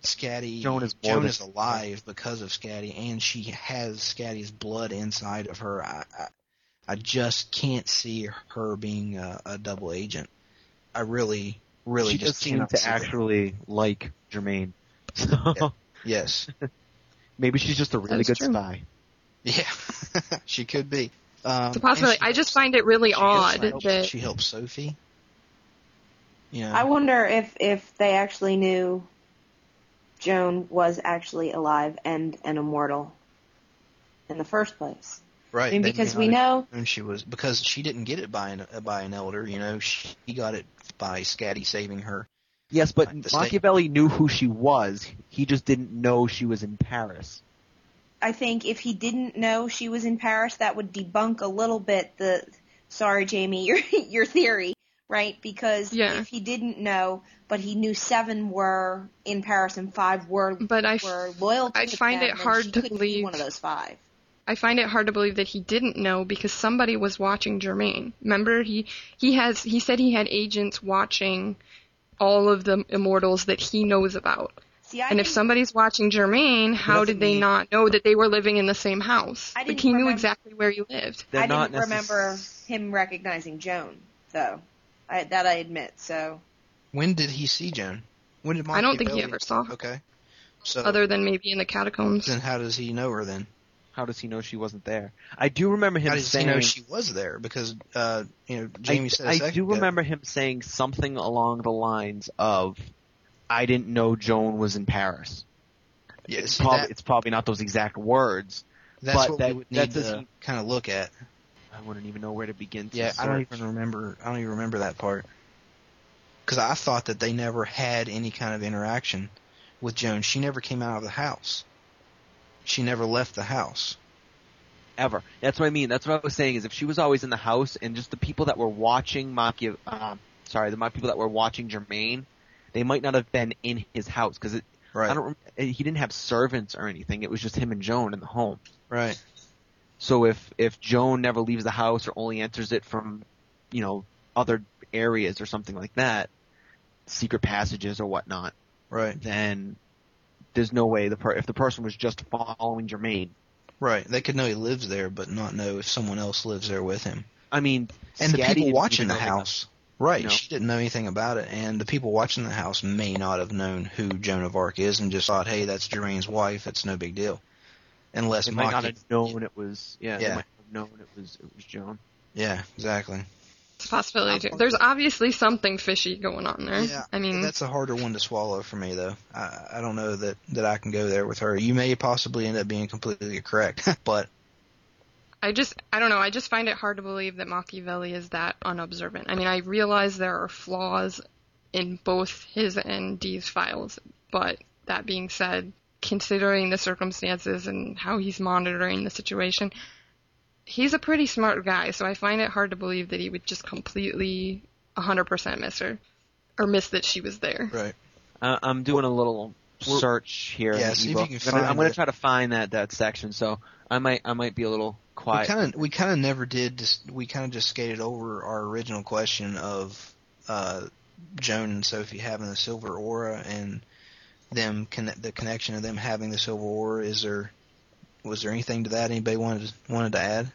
Scatty Joan is Joan is alive because of Scatty, and she has Scatty's blood inside of her. I I, I just can't see her being a, a double agent. I really, really she just does seem to see that. actually like Germain. So Yes, maybe she's just a really That's good true. spy. Yeah, she could be. Um, It's a possibility. she I just find it really she odd helps- that she helps Sophie. Yeah, I wonder if if they actually knew Joan was actually alive and an immortal in the first place. right. I mean, because we know known she was because she didn't get it by an by an elder. You know, she got it by Scatty saving her. Yes, but Like the state- knew who she was. He just didn't know she was in Paris. I think if he didn't know she was in Paris, that would debunk a little bit the sorry, Jamie, your your theory, right? Because Yeah. if he didn't know, but he knew seven were in Paris and five were But I were loyal to I them, find it hard to believe- one of those five. I find it hard to believe that he didn't know because somebody was watching Germain. Remember, he he has he said he had agents watching all of the immortals that he knows about. See, and if somebody's watching Germain, how did they mean- not know that they were living in the same house? I Like didn't he knew exactly where you lived. I not didn't necess- remember him recognizing Joan, though. I, that I admit. So When did he see Joan? When did I don't think he ever saw her, Okay, so other than maybe in the catacombs. then how does he know her then? How does he know she wasn't there? I do remember him How does saying. he know she was there? Because uh, you know, Jamie I, said a I second do ago- remember him saying something along the lines of, "I didn't know Joan was in Paris." Yeah, It's that- it's probably not those exact words. that's but what that- we need doesn't- to kind of look at. I wouldn't even know where to begin. To Yeah, I don't even remember. I don't even remember that part. Because I thought that they never had any kind of interaction with Joan. She never came out of the house. She never left the house. ever. That's what I mean. That's what I was saying. Is if she was always in the house and just the people that were watching Machia, um, sorry, the my people that were watching Germain, they might not have been in his house because Right. I don't. rem- eh, He didn't have servants or anything. It was just him and Joan in the home. right. So if if Joan never leaves the house or only enters it from, you know, other areas or something like that, secret passages or whatnot, Right. then there's no way the per- if the person was just following Germain. Right. They could know he lives there, but not know if someone else lives there with him. I mean, And the people watching the house. Right. you know? She didn't know anything about it, and the people watching the house may not have known who Joan of Arc is and just thought, hey, that's Germain's wife. It's no big deal. Unless They might not have known it was. Yeah, they Yeah. might have known it was it was Joan. Yeah, exactly. It's a possibility too. There's obviously something fishy going on there. Yeah, I mean, that's a harder one to swallow for me, though. I, I don't know that that I can go there with her. You may possibly end up being completely correct, but I just, I don't know. I just find it hard to believe that Machiavelli is that unobservant. I mean, I realize there are flaws in both his and Dee's files, but that being said, considering the circumstances and how he's monitoring the situation, he's a pretty smart guy, so I find it hard to believe that he would just completely 100% miss her. Or miss that she was there. right. Uh, I'm doing a little search here. Yeah, see if you can I'm gonna, I'm gonna try to find that that section. So I might I might be a little We quiet. kind of we kind of never did. Just, we kind of just skated over our original question of uh, Joan and Sophie having the silver aura and them conne- the connection of them having the silver aura. Is there was there anything to that anybody wanted wanted to add?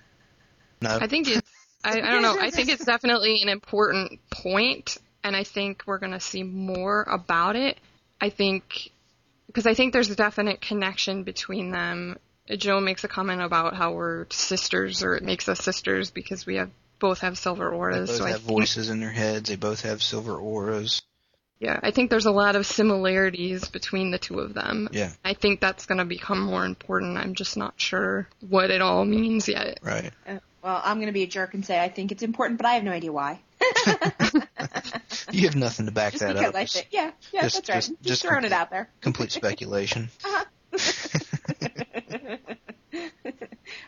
No. I think it's, I, I don't know, I think it's definitely an important point, and I think we're going to see more about it. I I think because I think there's a definite connection between them. Joan makes a comment about how we're sisters, or it makes us sisters because we have both have silver They auras. both so I have think, voices in their heads. They both have silver auras. yeah, I think there's a lot of similarities between the two of them. Yeah, I think that's going to become more important. I'm just not sure what it all means yet. right. Uh, well, I'm going to be a jerk and say I think it's important, but I have no idea why. You have nothing to back Just that because up. I Just think, yeah, yeah, just- that's right. just- Just, just throwing complete- it out there. complete speculation.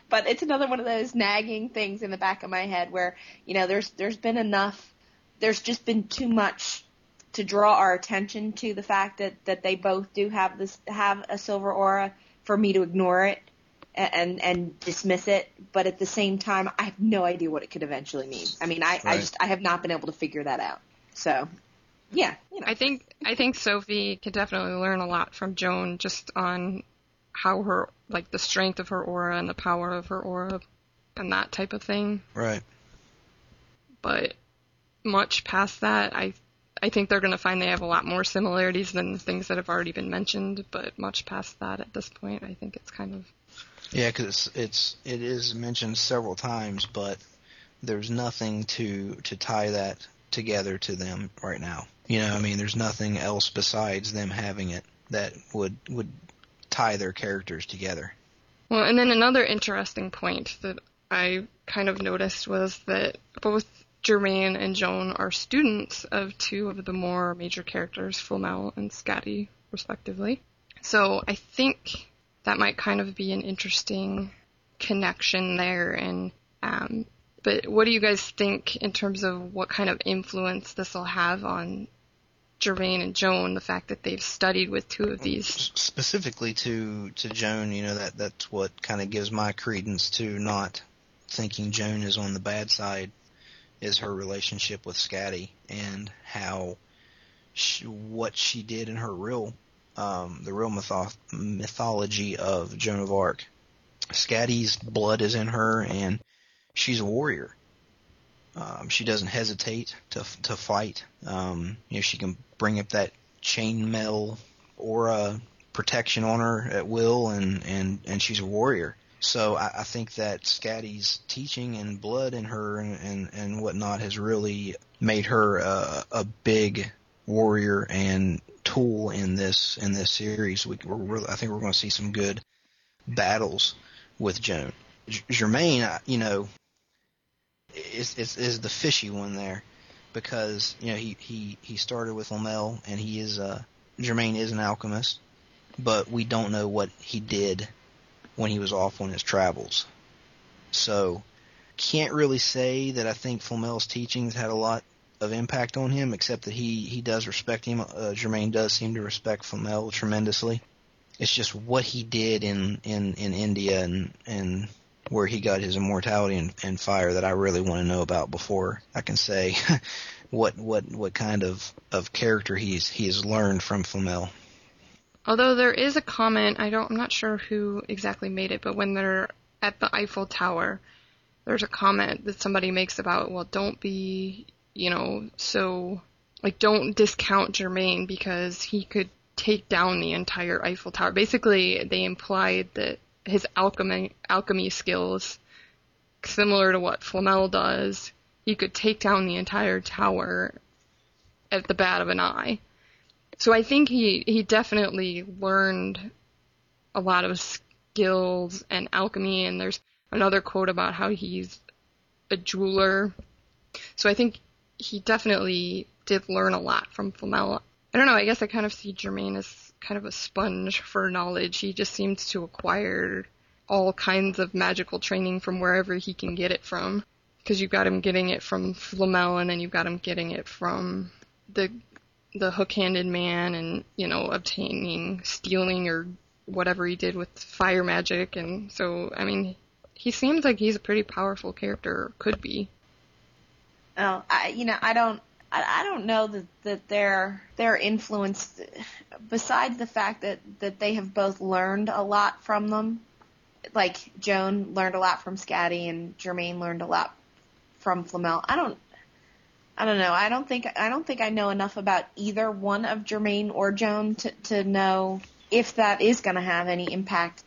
but it's another one of those nagging things in the back of my head where you know there's there's been enough there's just been too much to draw our attention to the fact that that they both do have this have a silver aura for me to ignore it and and dismiss it. But at the same time I have no idea what it could eventually mean. I mean I I just I have not been able to figure that out. So yeah you know. I think I think Sophie could definitely learn a lot from Joan just on how her like the strength of her aura and the power of her aura and that type of thing. Right. But much past that, I I think they're going to find they have a lot more similarities than the things that have already been mentioned. But much past that, at this point, I think it's kind of Yeah, because it's it's it is mentioned several times, but there's nothing to to tie that together to them right now. You know, I mean, there's nothing else besides them having it that would would tie their characters together. Well, and then another interesting point that I kind of noticed was that both Germain and Joan are students of two of the more major characters, Flamel and Scatty, respectively. So I think that might kind of be an interesting connection there. And um, but what do you guys think in terms of what kind of influence this will have on Germain and Joan? The fact that they've studied with two of these Specifically to to Joan, you know that that's what kind of gives my credence to not thinking Joan is on the bad side is her relationship with Scatty and how she, what she did in her real um, the real mytho- mythology of Joan of Arc. Scatty's blood is in her, and she's a warrior. Um, she doesn't hesitate to to fight. Um, you know, she can bring up that chainmail aura protection on her at will, and and and she's a warrior. So I, I think that Scatty's teaching and blood in her and and, and whatnot has really made her a, a big warrior and tool in this in this series. We, we're, really- I think we're going to see some good battles with Joan. Germain, you know, is, is is the fishy one there because you know he he he started with Flamel and he is uh Germain is an alchemist, but we don't know what he did when he was off on his travels. So can't really say that I think Flamel's teachings had a lot of impact on him, except that he he does respect him. Uh, Germain does seem to respect Flamel tremendously. It's just what he did in in in India and and where he got his immortality and, and fire that I really want to know about before I can say what what what kind of of character he's he has learned from Flamel. Although there is a comment, I don't, I'm not sure who exactly made it, but when they're at the Eiffel Tower, there's a comment that somebody makes about, well, don't be, you know, so, like, don't discount Germain because he could take down the entire Eiffel Tower. Basically, they implied that his alchemy, alchemy skills, similar to what Flamel does, he could take down the entire tower at the bat of an eye. So I think he he definitely learned a lot of skills and alchemy and there's another quote about how he's a jeweler. So I think he definitely did learn a lot from Flamel. I don't know, I guess I kind of see Germain as kind of a sponge for knowledge. He just seems to acquire all kinds of magical training from wherever he can get it from. Because you've got him getting it from Flamel and you've got him getting it from the the hook-handed man and you know obtaining stealing or whatever he did with fire magic and so i mean he seems like he's a pretty powerful character or could be Oh, I, you know, I don't, I, I don't know that that they're they're influenced. Besides the fact that that they have both learned a lot from them, like Joan learned a lot from Scatty and Germain learned a lot from Flamel. I don't, I don't know. I don't think I don't think I know enough about either one of Germain or Joan to to know if that is going to have any impact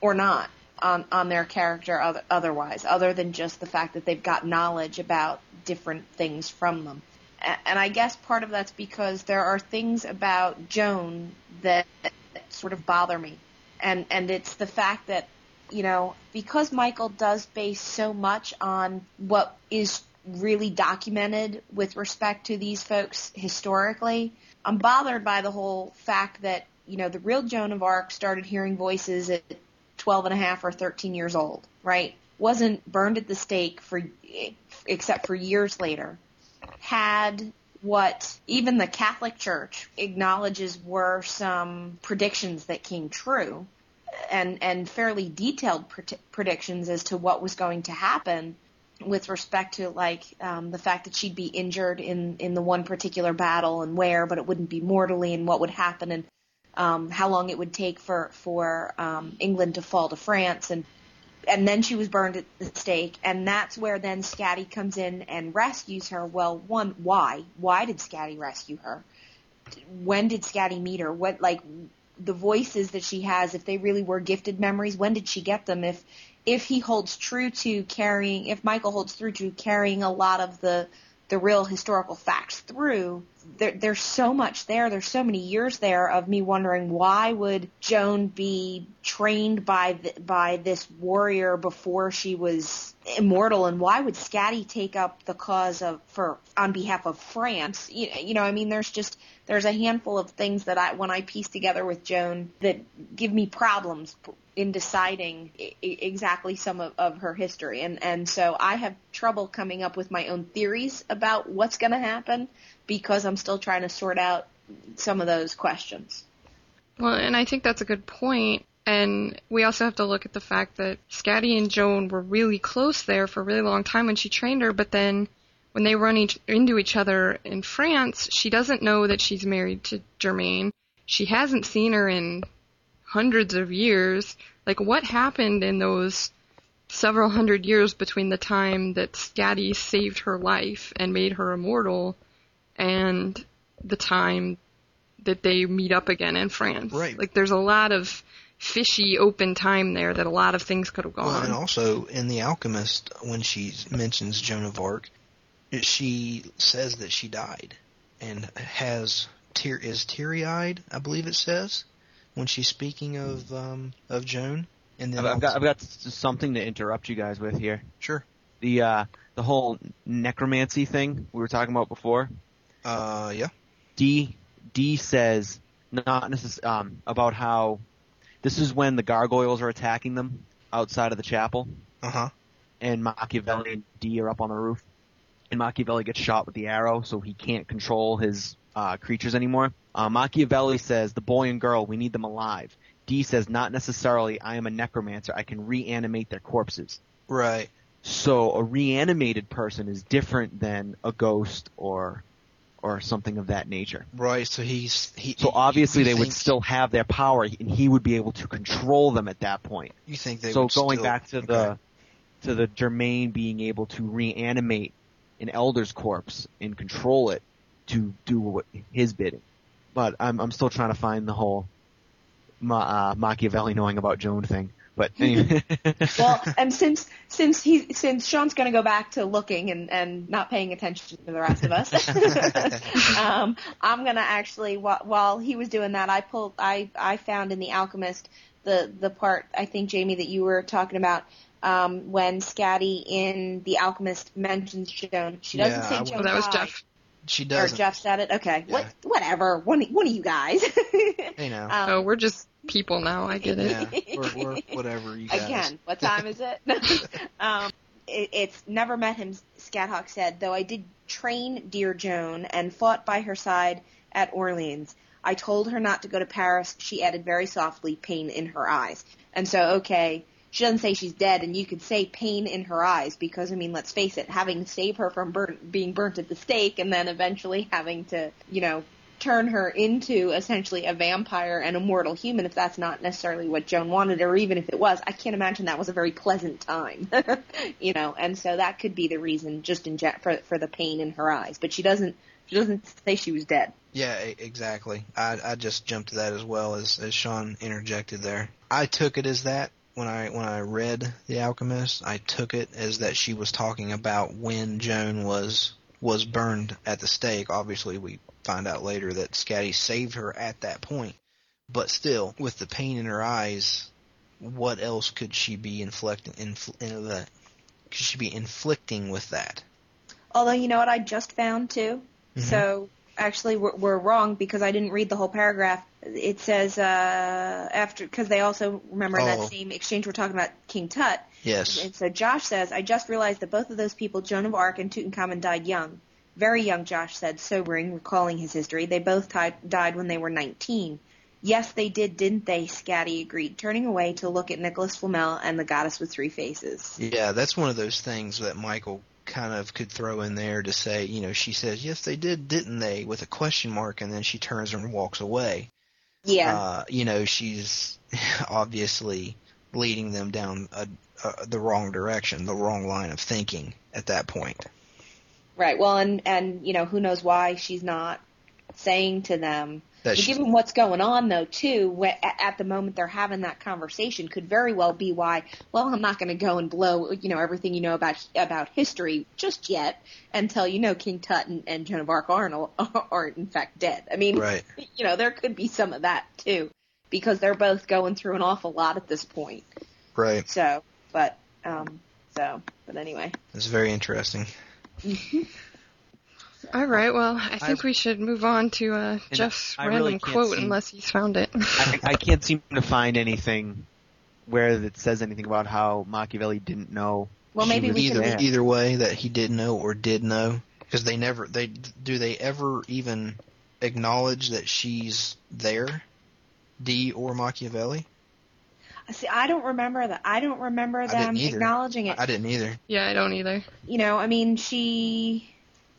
or not on on their character other, otherwise, other than just the fact that they've got knowledge about different things from them. And I guess part of that's because there are things about Joan that sort of bother me, and and it's the fact that you know because Michael does base so much on what is really documented with respect to these folks historically. I'm bothered by the whole fact that, you know, the real Joan of Arc started hearing voices at 12 and a half or 13 years old, right? Wasn't burned at the stake for, except for years later. Had what even the Catholic Church acknowledges were some predictions that came true and, and fairly detailed pred- predictions as to what was going to happen with respect to like um, the fact that she'd be injured in in the one particular battle and where, but it wouldn't be mortally, and what would happen, and um, how long it would take for for um, England to fall to France, and and then she was burned at the stake, and that's where then Scatty comes in and rescues her. Well, one, why? Why did Scatty rescue her? When did Scatty meet her? What like the voices that she has, if they really were gifted memories, when did she get them? If if he holds true to carrying, if Michael holds true to carrying a lot of the the real historical facts through, there, there's so much there. There's so many years there of me wondering why would Joan be trained by the, by this warrior before she was immortal, and why would Scatty take up the cause of for on behalf of France? You, you know, I mean, there's just there's a handful of things that I when I piece together with Joan that give me problems in deciding I- exactly some of, of her history, and and so I have trouble coming up with my own theories about what's going to happen because I'm still trying to sort out some of those questions. Well, and I think that's a good point. And we also have to look at the fact that Scatty and Joan were really close there for a really long time when she trained her, but then when they run each, into each other in France, she doesn't know that she's married to Germain. She hasn't seen her in hundreds of years. Like, what happened in those several hundred years between the time that Scatty saved her life and made her immortal and the time that they meet up again in France? Right. Like, there's a lot of fishy open time there that a lot of things could have gone. Well, and also in The Alchemyst, when she mentions Joan of Arc, she says that she died and has tear is teary eyed. I believe it says when she's speaking of um, of Joan. And then I've, I've got I've got something to interrupt you guys with here. sure. The uh the whole necromancy thing we were talking about before. Uh, yeah. Dee Dee says not necess- um about how this is when the gargoyles are attacking them outside of the chapel, Uh huh. and Machiavelli and Dee are up on the roof, and Machiavelli gets shot with the arrow, so he can't control his uh, creatures anymore. Uh, Machiavelli says the boy and girl we need them alive. Dee says not necessarily. I am a necromancer. I can reanimate their corpses. Right. So a reanimated person is different than a ghost or or something of that nature. Right. So he's he. So obviously they would still have their power and he would be able to control them at that point. You think they so going still- back to okay. the to the Germain being able to reanimate an elder's corpse and control it to do what his bidding. But I'm I'm still trying to find the whole Ma- uh, Machiavelli knowing about Joan thing. But anyway. Well, and since since he since Sean's going to go back to looking and and not paying attention to the rest of us, um, I'm going to actually while, while he was doing that, I pulled I I found in the Alchemyst the the part I think Jamie that you were talking about. Um, when Scatty in The Alchemyst mentions Joan, she doesn't Yeah, say I Joan. Oh, that was. Jeff. She doesn't. Jeff said it. Okay, what whatever. One one of you guys. You know. um, Oh, we're just people now. I get it. yeah. We're, we're whatever you guys. Again, what time is it? um, it it's never met him, Scathach said, though I did train dear Joan and fought by her side at Orleans. I told her not to go to Paris. She added very softly, pain in her eyes. And so, okay, she doesn't say she's dead, and you could say pain in her eyes because, I mean, let's face it, having to save her from burnt, being burnt at the stake and then eventually having to, you know, turn her into essentially a vampire and a mortal human if that's not necessarily what Joan wanted, or even if it was. I can't imagine that was a very pleasant time, you know. And so that could be the reason, just in jet for for the pain in her eyes. But she doesn't she doesn't say she was dead. Yeah, exactly. I I just jumped to that as well as as Sean interjected there. I took it as that when I when I read The Alchemyst. I took it as that she was talking about when Joan was was burned at the stake. Obviously, we find out later that Scatty saved her at that point. But still, with the pain in her eyes, what else could she be inflicting? Infl- in could she be inflicting with that? Although you know what I just found too. Mhm. So actually we're, we're wrong because I didn't read the whole paragraph. It says uh, after because they also remember Oh. that same exchange we're talking about King Tut. Yes. And so Josh says, I just realized that both of those people, Joan of Arc and Tutankhamun, died young. Very young, Josh said, sobering, recalling his history. They both ti- died when they were 19. Yes, they did, didn't they? Scatty agreed, turning away to look at Nicholas Flamel and the goddess with three faces. Yeah, that's one of those things that Michael kind of could throw in there to say, you know, she says, yes, they did, didn't they, with a question mark, and then she turns and walks away. Yeah. Uh, you know, she's obviously leading them down a, a, the wrong direction, the wrong line of thinking at that point. Right. Well, and and you know who knows why she's not saying to them. That But given what's going on though, too, at the moment they're having that conversation, could very well be why. Well, I'm not going to go and blow you know everything you know about about history just yet until you know King Tut and, and Joan of Arc aren't aren't in fact dead. I mean, right. you know there could be some of that too, because they're both going through an awful lot at this point. Right. So, but um, so, but anyway. It's very interesting. All right, well, I think we should move on to uh, Jeff's I random really quote see- unless he's found it. I, I can't seem to find anything where it says anything about how Machiavelli didn't know. Well, she maybe was we either can either way that he didn't know or did know because they never they do they ever even acknowledge that she's there Dee or Machiavelli See, I don't remember that. I don't remember them acknowledging it. I didn't either yeah, I don't either. you know, I mean, she.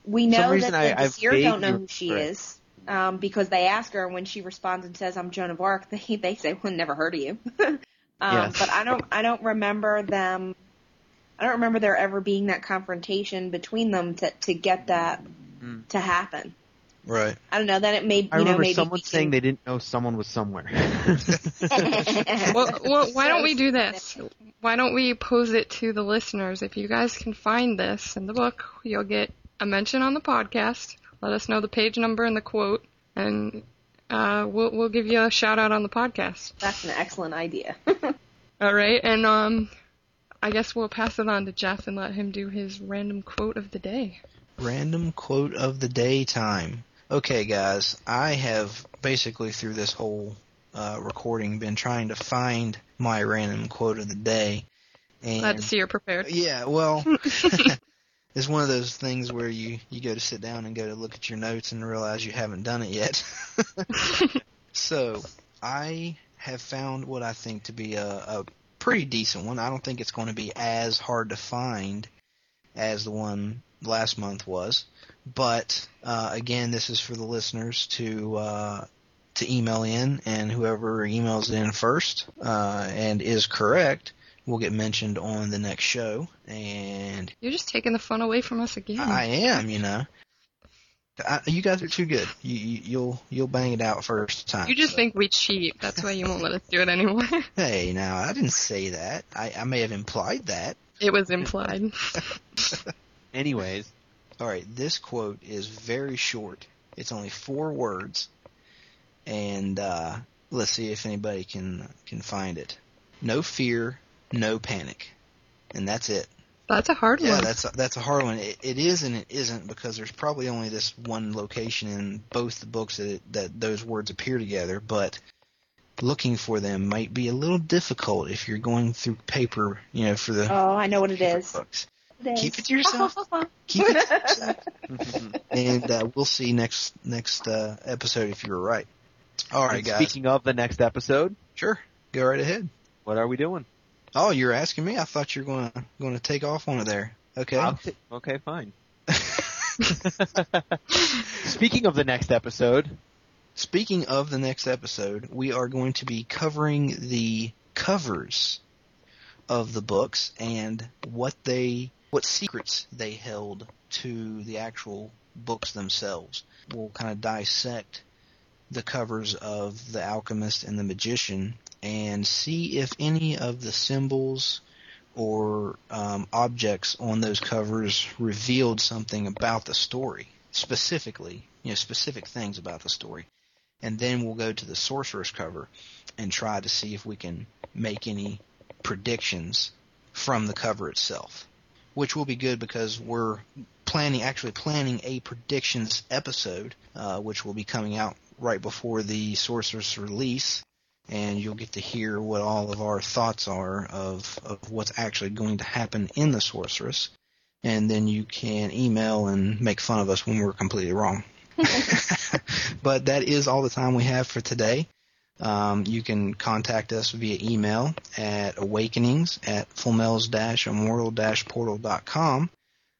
We know that the I- I Desir don't know who she right. is um, because they ask her and when she responds and says, "I'm Joan of Arc." They they say, "We well, never heard of you." um, Yes. But I don't I don't remember them. I don't remember there ever being that confrontation between them to to get that Mm. to happen. Right I don't know. Then it may you I know remember maybe someone saying can- they didn't know someone was somewhere. Well, well, why don't we do this? Why don't we pose it to the listeners? If you guys can find this in the book, you'll get a mention on the podcast. Let us know the page number and the quote, and uh, we'll we'll give you a shout out on the podcast. That's an excellent idea. All right, and um, I guess we'll pass it on to Jeff and let him do his random quote of the day. random quote of the day time okay guys I have basically through this whole uh, recording been trying to find my random quote of the day and Glad to see you're prepared. Yeah, well, it's one of those things where you you go to sit down and go to look at your notes and realize you haven't done it yet. so I have found what I think to be a, a pretty decent one. I don't think it's going to be as hard to find as the one last month was, but uh, again, this is for the listeners to. Uh, to email in, and whoever emails in first uh, and is correct will get mentioned on the next show. And You're just taking the fun away from us again. I am, you know. I, you guys are too good. You, you, you'll you'll bang it out first time. you just so. think we cheat. That's why you won't let us do it anymore. Hey, now I didn't say that. I, I may have implied that. it was implied. Anyways, All right, this quote is very short. It's only four words, and uh, let's see if anybody can can find it. No fear, no panic, and that's it. That's a hard Yeah, one. Yeah, that's a, that's a hard one. It, it is and it isn't because there's probably only this one location in both the books that it, that those words appear together. But looking for them might be a little difficult if you're going through paper, you know, for the oh, I know what it is. books. It is. Keep it to yourself. Keep it to yourself. and uh, we'll see next next uh, episode if you were right. All right, and guys. speaking of the next episode, Sure, go right ahead. what are we doing? Oh, you're asking me? I thought you were going to going to take off on it there. Okay. I'll okay, fine. Speaking of the next episode, speaking of the next episode, we are going to be covering the covers of the books and what they what secrets they held to the actual books themselves. We'll kind of dissect the covers of The Alchemyst and The Magician and see if any of the symbols or um, objects on those covers revealed something about the story, specifically, you know, specific things about the story. And then we'll go to the sorcerer's cover and try to see if we can make any predictions from the cover itself, which will be good because we're planning, actually planning a predictions episode, uh, which will be coming out right before the Sorceress release and you'll get to hear what all of our thoughts are of, of what's actually going to happen in the sorceress. And then you can email and make fun of us when we're completely wrong. but that is all the time we have for today. Um, you can contact us via email at awakenings at flamels-immortal-portal.com.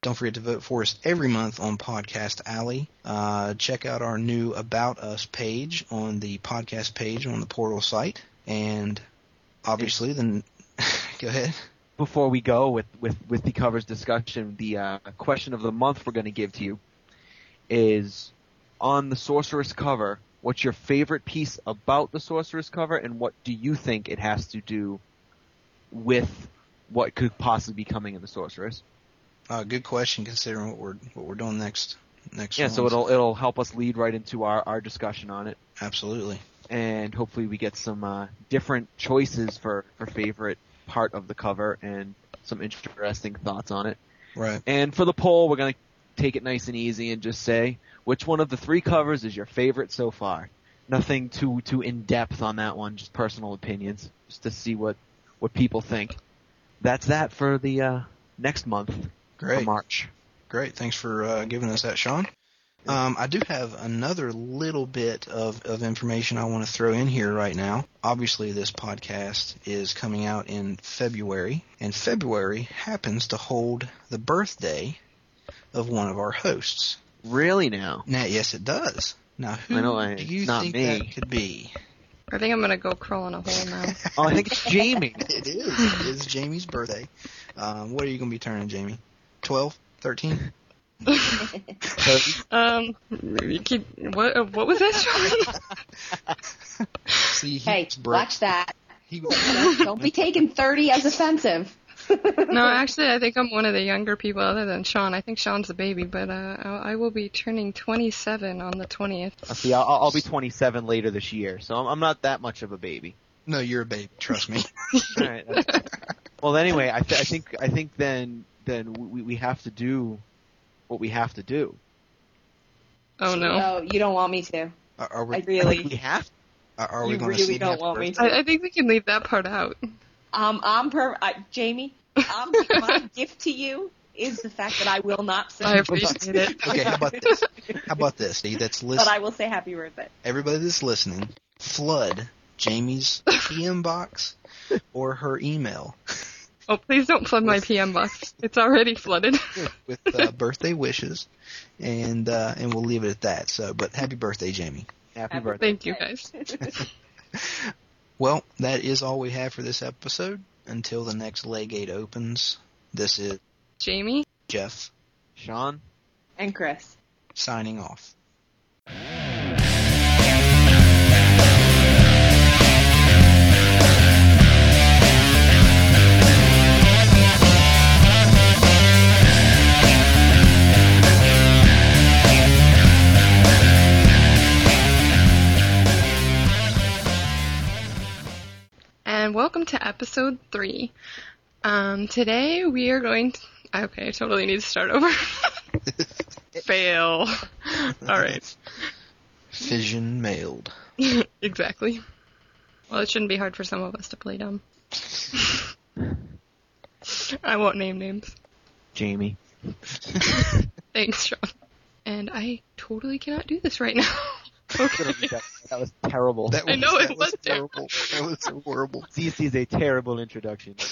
Don't forget to vote for us every month on Podcast Alley. Uh, check out our new About Us page on the podcast page on the portal site. And obviously, then, go ahead. Before we go with, with, with the covers discussion, the uh, question of the month we're going to give to you is on the Sorceress cover, what's your favorite piece about the Sorceress cover, and what do you think it has to do with what could possibly be coming in the Sorceress? Uh, good question, considering what we're what we're doing next next. Yeah, so it'll it'll help us lead right into our, our discussion on it, absolutely. and hopefully we get some uh, different choices for for favorite part of the cover and some interesting thoughts on it. Right. And for the poll, we're gonna take it nice and easy and just say which one of the three covers is your favorite so far. Nothing too too in depth on that one, just personal opinions, just to see what what people think. That's that for the uh, next month Great. March. Great. Thanks for uh, giving us that, Sean. Um, I do have another little bit of, of information I want to throw in here right now. Obviously, this podcast is coming out in February, and February happens to hold the birthday of one of our hosts. Really now? Now, yes, it does. Now, who I know, I- do you it's not think me. that could be? I think I'm gonna go crawl in a hole now. Oh, I think it's Jamie. It is. It is Jamie's birthday. Um, what are you going to be turning, Jamie? 12? 13? um, you keep, what uh, what was that, Sean? See, he Hey, watch that. He was, Don't, don't be taking 30 as offensive. no, actually, I think I'm one of the younger people other than Sean. I think Sean's a baby, but uh, I I will be turning 27 on the 20th. Uh, See, I'll, I'll be 27 later this year, so I'm, I'm not that much of a baby. no, you're a baby. Trust me. All right. that's- well, anyway, I, th- I think I think then then we, we have to do what we have to do. Oh no. No, you don't want me to. Are, are we? I really, We have. To. Are, are we you going to really sing don't happy want me to. I, I think we can leave that part out. Um, I'm per. I, Jamie, um, my gift to you is the fact that I will not sing, I appreciate it. Okay, how about this? How about this? See, that's but. I will say happy birthday. Everybody that's listening, flood Jamie's PM box or her email Oh, please don't flood my PM box. It's already flooded. with uh, birthday wishes, and uh, and we'll leave it at that. So, but happy birthday, Jamie. Happy Happy birthday. Thank you guys. Well, that is all we have for this episode. Until the next Leygate opens, this is Jamie? Jeff Sean. And Chris. signing off. And welcome to episode three. Um, today we are going to. Okay, I totally need to start over. Fail. Alright. Fission mailed. exactly. Well, it shouldn't be hard for some of us to play dumb. I won't name names. Jamie. Thanks, Sean. And I totally cannot do this right now. Okay. that, that was terrible. That I know, that it was terrible. That was so horrible. CC is a terrible introduction.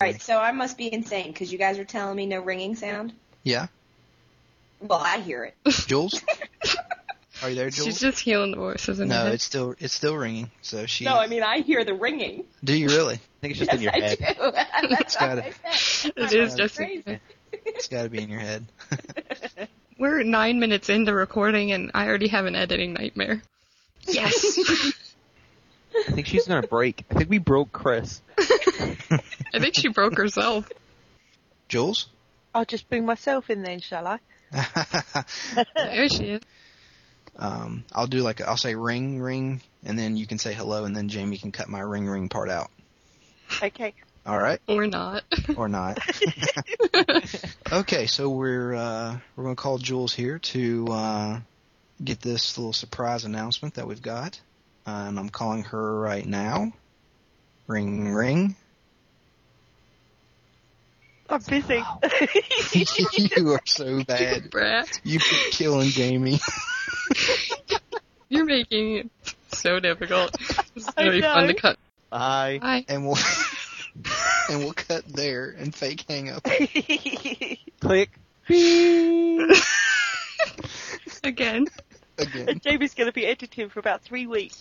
Alright, so I must be insane because you guys are telling me no ringing sound. Yeah. Well, I hear it. Jules, are you there, Jules? She's just healing the voices in her no, head. it's still it's still ringing. So she. No, I mean I hear the ringing. Do you really? I think it's just in your I head. do. That's It's gotta- what I said. It just crazy. It's got to be in your head. We're nine minutes into recording and I already have an editing nightmare. Yes. I think she's gonna break. I think we broke Chris. I think she broke herself. Jules. I'll just bring myself in then, shall I? There she is. um, I'll do like I'll say ring ring, and then you can say hello, and then Jamie can cut my ring ring part out. Okay. All right, Or not. or not. okay, so we're uh, we're gonna call Jules here to uh, get this little surprise announcement that we've got, uh, and I'm calling her right now. Ring ring. I'm busy. you are so bad. Brat. You keep killing Jamie. You're making it so difficult. It's I really fun to cut. Bye. Hi. and we'll and we'll cut there and fake hang up. Click. Again. again. Jamie's going to be editing for about three weeks.